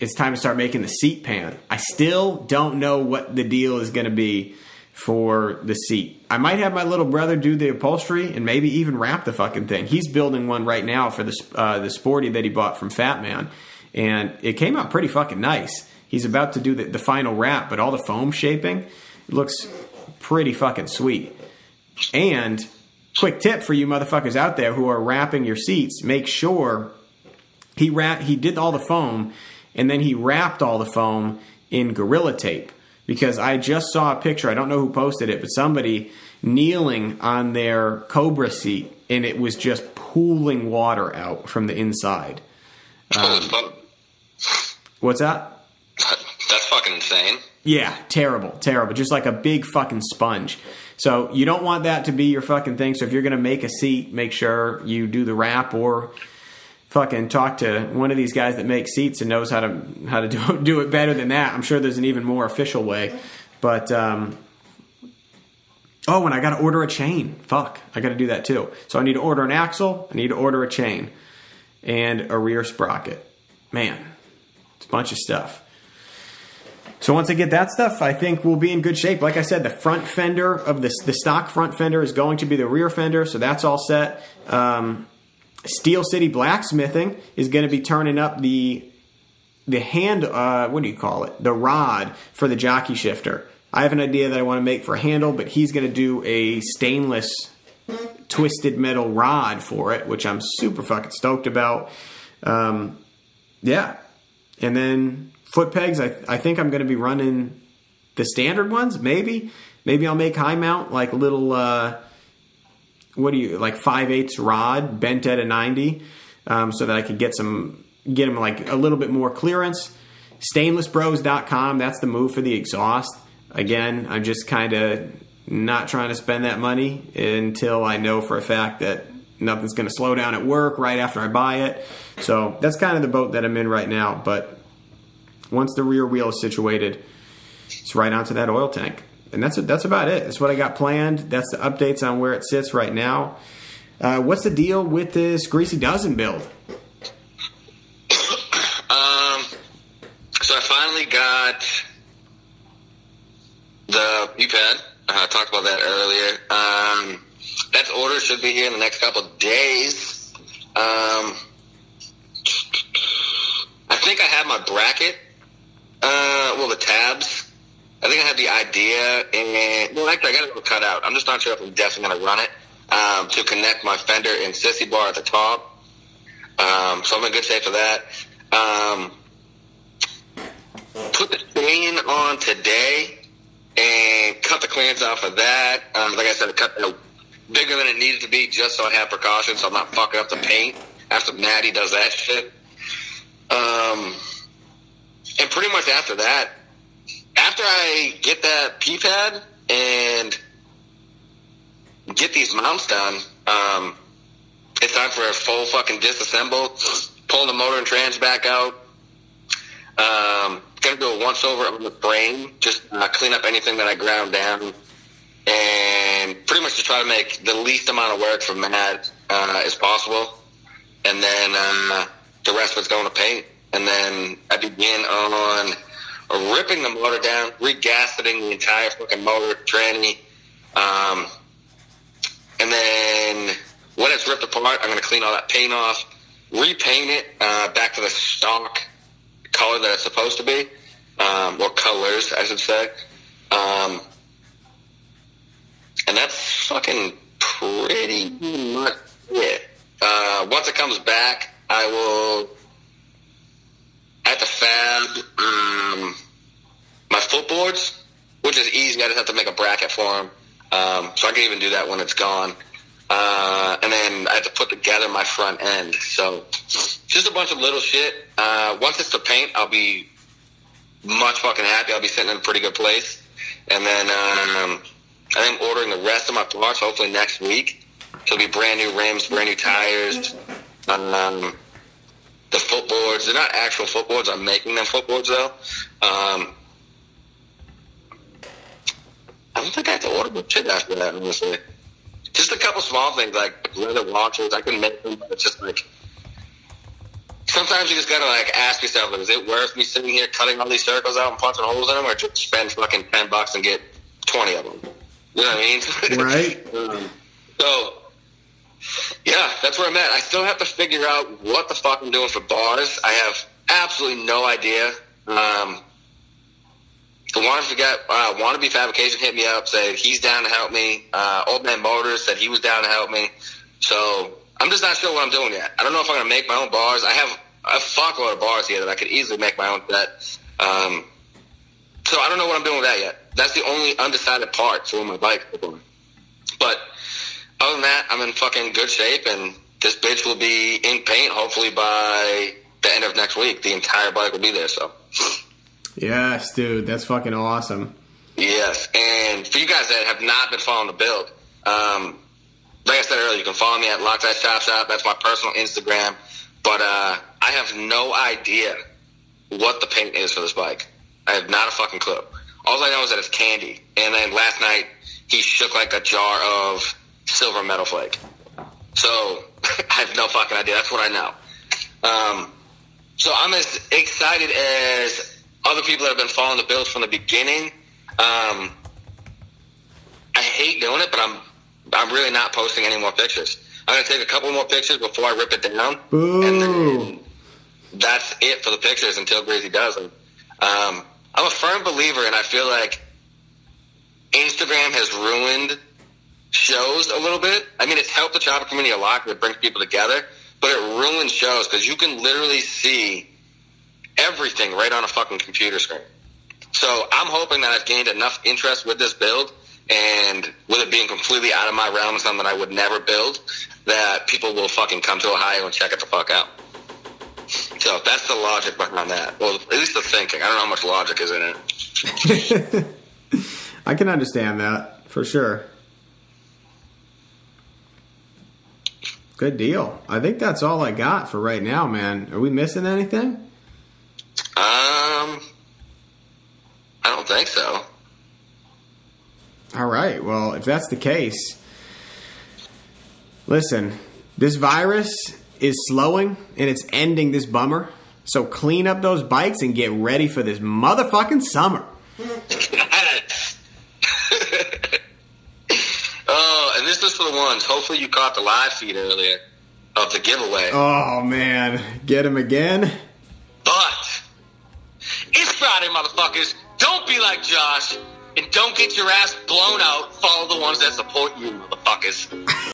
it's time to start making the seat pan. I still don't know what the deal is going to be for the seat. I might have my little brother do the upholstery and maybe even wrap the fucking thing. He's building one right now for the uh, the sporty that he bought from Fat Man, and it came out pretty fucking nice. He's about to do the, the final wrap, but all the foam shaping looks pretty fucking sweet. And quick tip for you motherfuckers out there who are wrapping your seats: make sure he wrap, he did all the foam, and then he wrapped all the foam in gorilla tape because I just saw a picture. I don't know who posted it, but somebody kneeling on their Cobra seat, and it was just pooling water out from the inside. Fuck. What's that? That's fucking insane. Yeah, terrible, terrible. Just like a big fucking sponge. So you don't want that to be your fucking thing. So if you're gonna make a seat, make sure you do the wrap or fucking talk to one of these guys that makes seats and knows how to how to do do it better than that. I'm sure there's an even more official way, but um, Oh, and I got to order a chain. Fuck, I got to do that too. So I need to order an axle. I need to order a chain and a rear sprocket. Man, it's a bunch of stuff. So once I get that stuff, I think we'll be in good shape. Like I said, the front fender of the the stock front fender is going to be the rear fender, so that's all set. Um, Steel City Blacksmithing is going to be turning up the the hand. Uh, what do you call it? The rod for the jockey shifter. I have an idea that I want to make for a handle, but he's going to do a stainless twisted metal rod for it, which I'm super fucking stoked about. Um, yeah, and then foot pegs. I I think I'm going to be running the standard ones. Maybe maybe I'll make high mount like a little. Uh, what do you like five eighths rod bent at a 90 um, so that I could get some get them like a little bit more clearance. Stainlessbros.com, that's the move for the exhaust. Again, I'm just kind of not trying to spend that money until I know for a fact that nothing's going to slow down at work right after I buy it. So that's kind of the boat that I'm in right now. But once the rear wheel is situated, it's right onto that oil tank and that's that's about it. That's what I got planned. That's the updates on where it sits right now. Uh, what's the deal with this Greasy Dozen build? Um, so I finally got the U-Pad. Uh, I talked about that earlier. Um, that order should be here in the next couple days. Um, I think I have my bracket. Uh, well, the tabs I think I had the idea, and well, actually, I got it all cut out. I'm just not sure if I'm definitely going to run it um, to connect my fender and sissy bar at the top. Um, so I'm in good shape for that. Um, put the chain on today and cut the clearance off of that. Um, like I said, cut bigger than it needed to be just so I have precautions, so I'm not fucking up the paint after Maddie does that shit. Um, and pretty much after that, after I get that P pad and get these mounts done, um, it's time for a full fucking disassemble, pull the motor and trans back out. Um, gonna do a once over on the frame, just uh, clean up anything that I ground down, and pretty much to try to make the least amount of work for Matt uh, as possible. And then uh, the rest of it's going to paint. And then I begin on ripping the motor down, regasketing the entire fucking motor tranny. Um, and then when it's ripped apart, I'm going to clean all that paint off, repaint it uh, back to the stock color that it's supposed to be, um, or colors, I should say. Um, and that's fucking pretty much it. Uh, once it comes back, I will at the fab, um, my footboards, which is easy. I just have to make a bracket for them. Um, so I can even do that when it's gone. Uh, and then I have to put together my front end. So just a bunch of little shit. Uh, once it's to paint, I'll be much fucking happy. I'll be sitting in a pretty good place. And then um, I am ordering the rest of my parts hopefully next week. So it'll be brand new rims, brand new tires. Um, the footboards. They're not actual footboards. I'm making them footboards though. Um, I don't think I have to order much shit after that. Honestly, just a couple small things like leather launchers. I can make them, but it's just like sometimes you just gotta like ask yourself, is it worth me sitting here cutting all these circles out and punching holes in them, or just spend fucking ten bucks and get twenty of them? You know what I mean? Right. um, so yeah, that's where I'm at. I still have to figure out what the fuck I'm doing for bars. I have absolutely no idea. Um, the one to get uh, wannabe fabrication hit me up, said he's down to help me. Uh, Old Man Motors said he was down to help me. So I'm just not sure what I'm doing yet. I don't know if I'm going to make my own bars. I have a fuckload of bars here that I could easily make my own set. Um, so I don't know what I'm doing with that yet. That's the only undecided part for my bike. But other than that, I'm in fucking good shape, and this bitch will be in paint hopefully by the end of next week. The entire bike will be there. So. Yes, dude, that's fucking awesome. Yes, and for you guys that have not been following the build, um, like I said earlier, you can follow me at Loctite Chop Shop. That's my personal Instagram. But uh, I have no idea what the paint is for this bike. I have not a fucking clue. All I know is that it's candy. And then last night, he shook like a jar of silver metal flake. So I have no fucking idea. That's what I know. Um, so I'm as excited as other people that have been following the build from the beginning. Um, I hate doing it, but I'm I'm really not posting any more pictures. I'm gonna take a couple more pictures before I rip it down, Boo. and then that's it for the pictures until Gracie does them. Um, I'm a firm believer, and I feel like Instagram has ruined shows a little bit. I mean, it's helped the chopper community a lot because it brings people together, but it ruins shows because you can literally see everything right on a fucking computer screen. So I'm hoping that I've gained enough interest with this build and with it being completely out of my realm and something I would never build, that people will fucking come to Ohio and check it the fuck out. So that's the logic behind that. Well, at least the thinking. I don't know how much logic is in it. I can understand that for sure. Good deal. I think that's all I got for right now, man. Are we missing anything? Um, I don't think so. All right. Well, if that's the case, listen, this virus is slowing and it's ending this bummer. So clean up those bikes and get ready for this motherfucking summer. oh, and this is for the ones. Hopefully, you caught the live feed earlier of the giveaway. Oh man, get him again. But it's Friday, motherfuckers. Don't be like Josh and don't get your ass blown out. Follow the ones that support you, motherfuckers.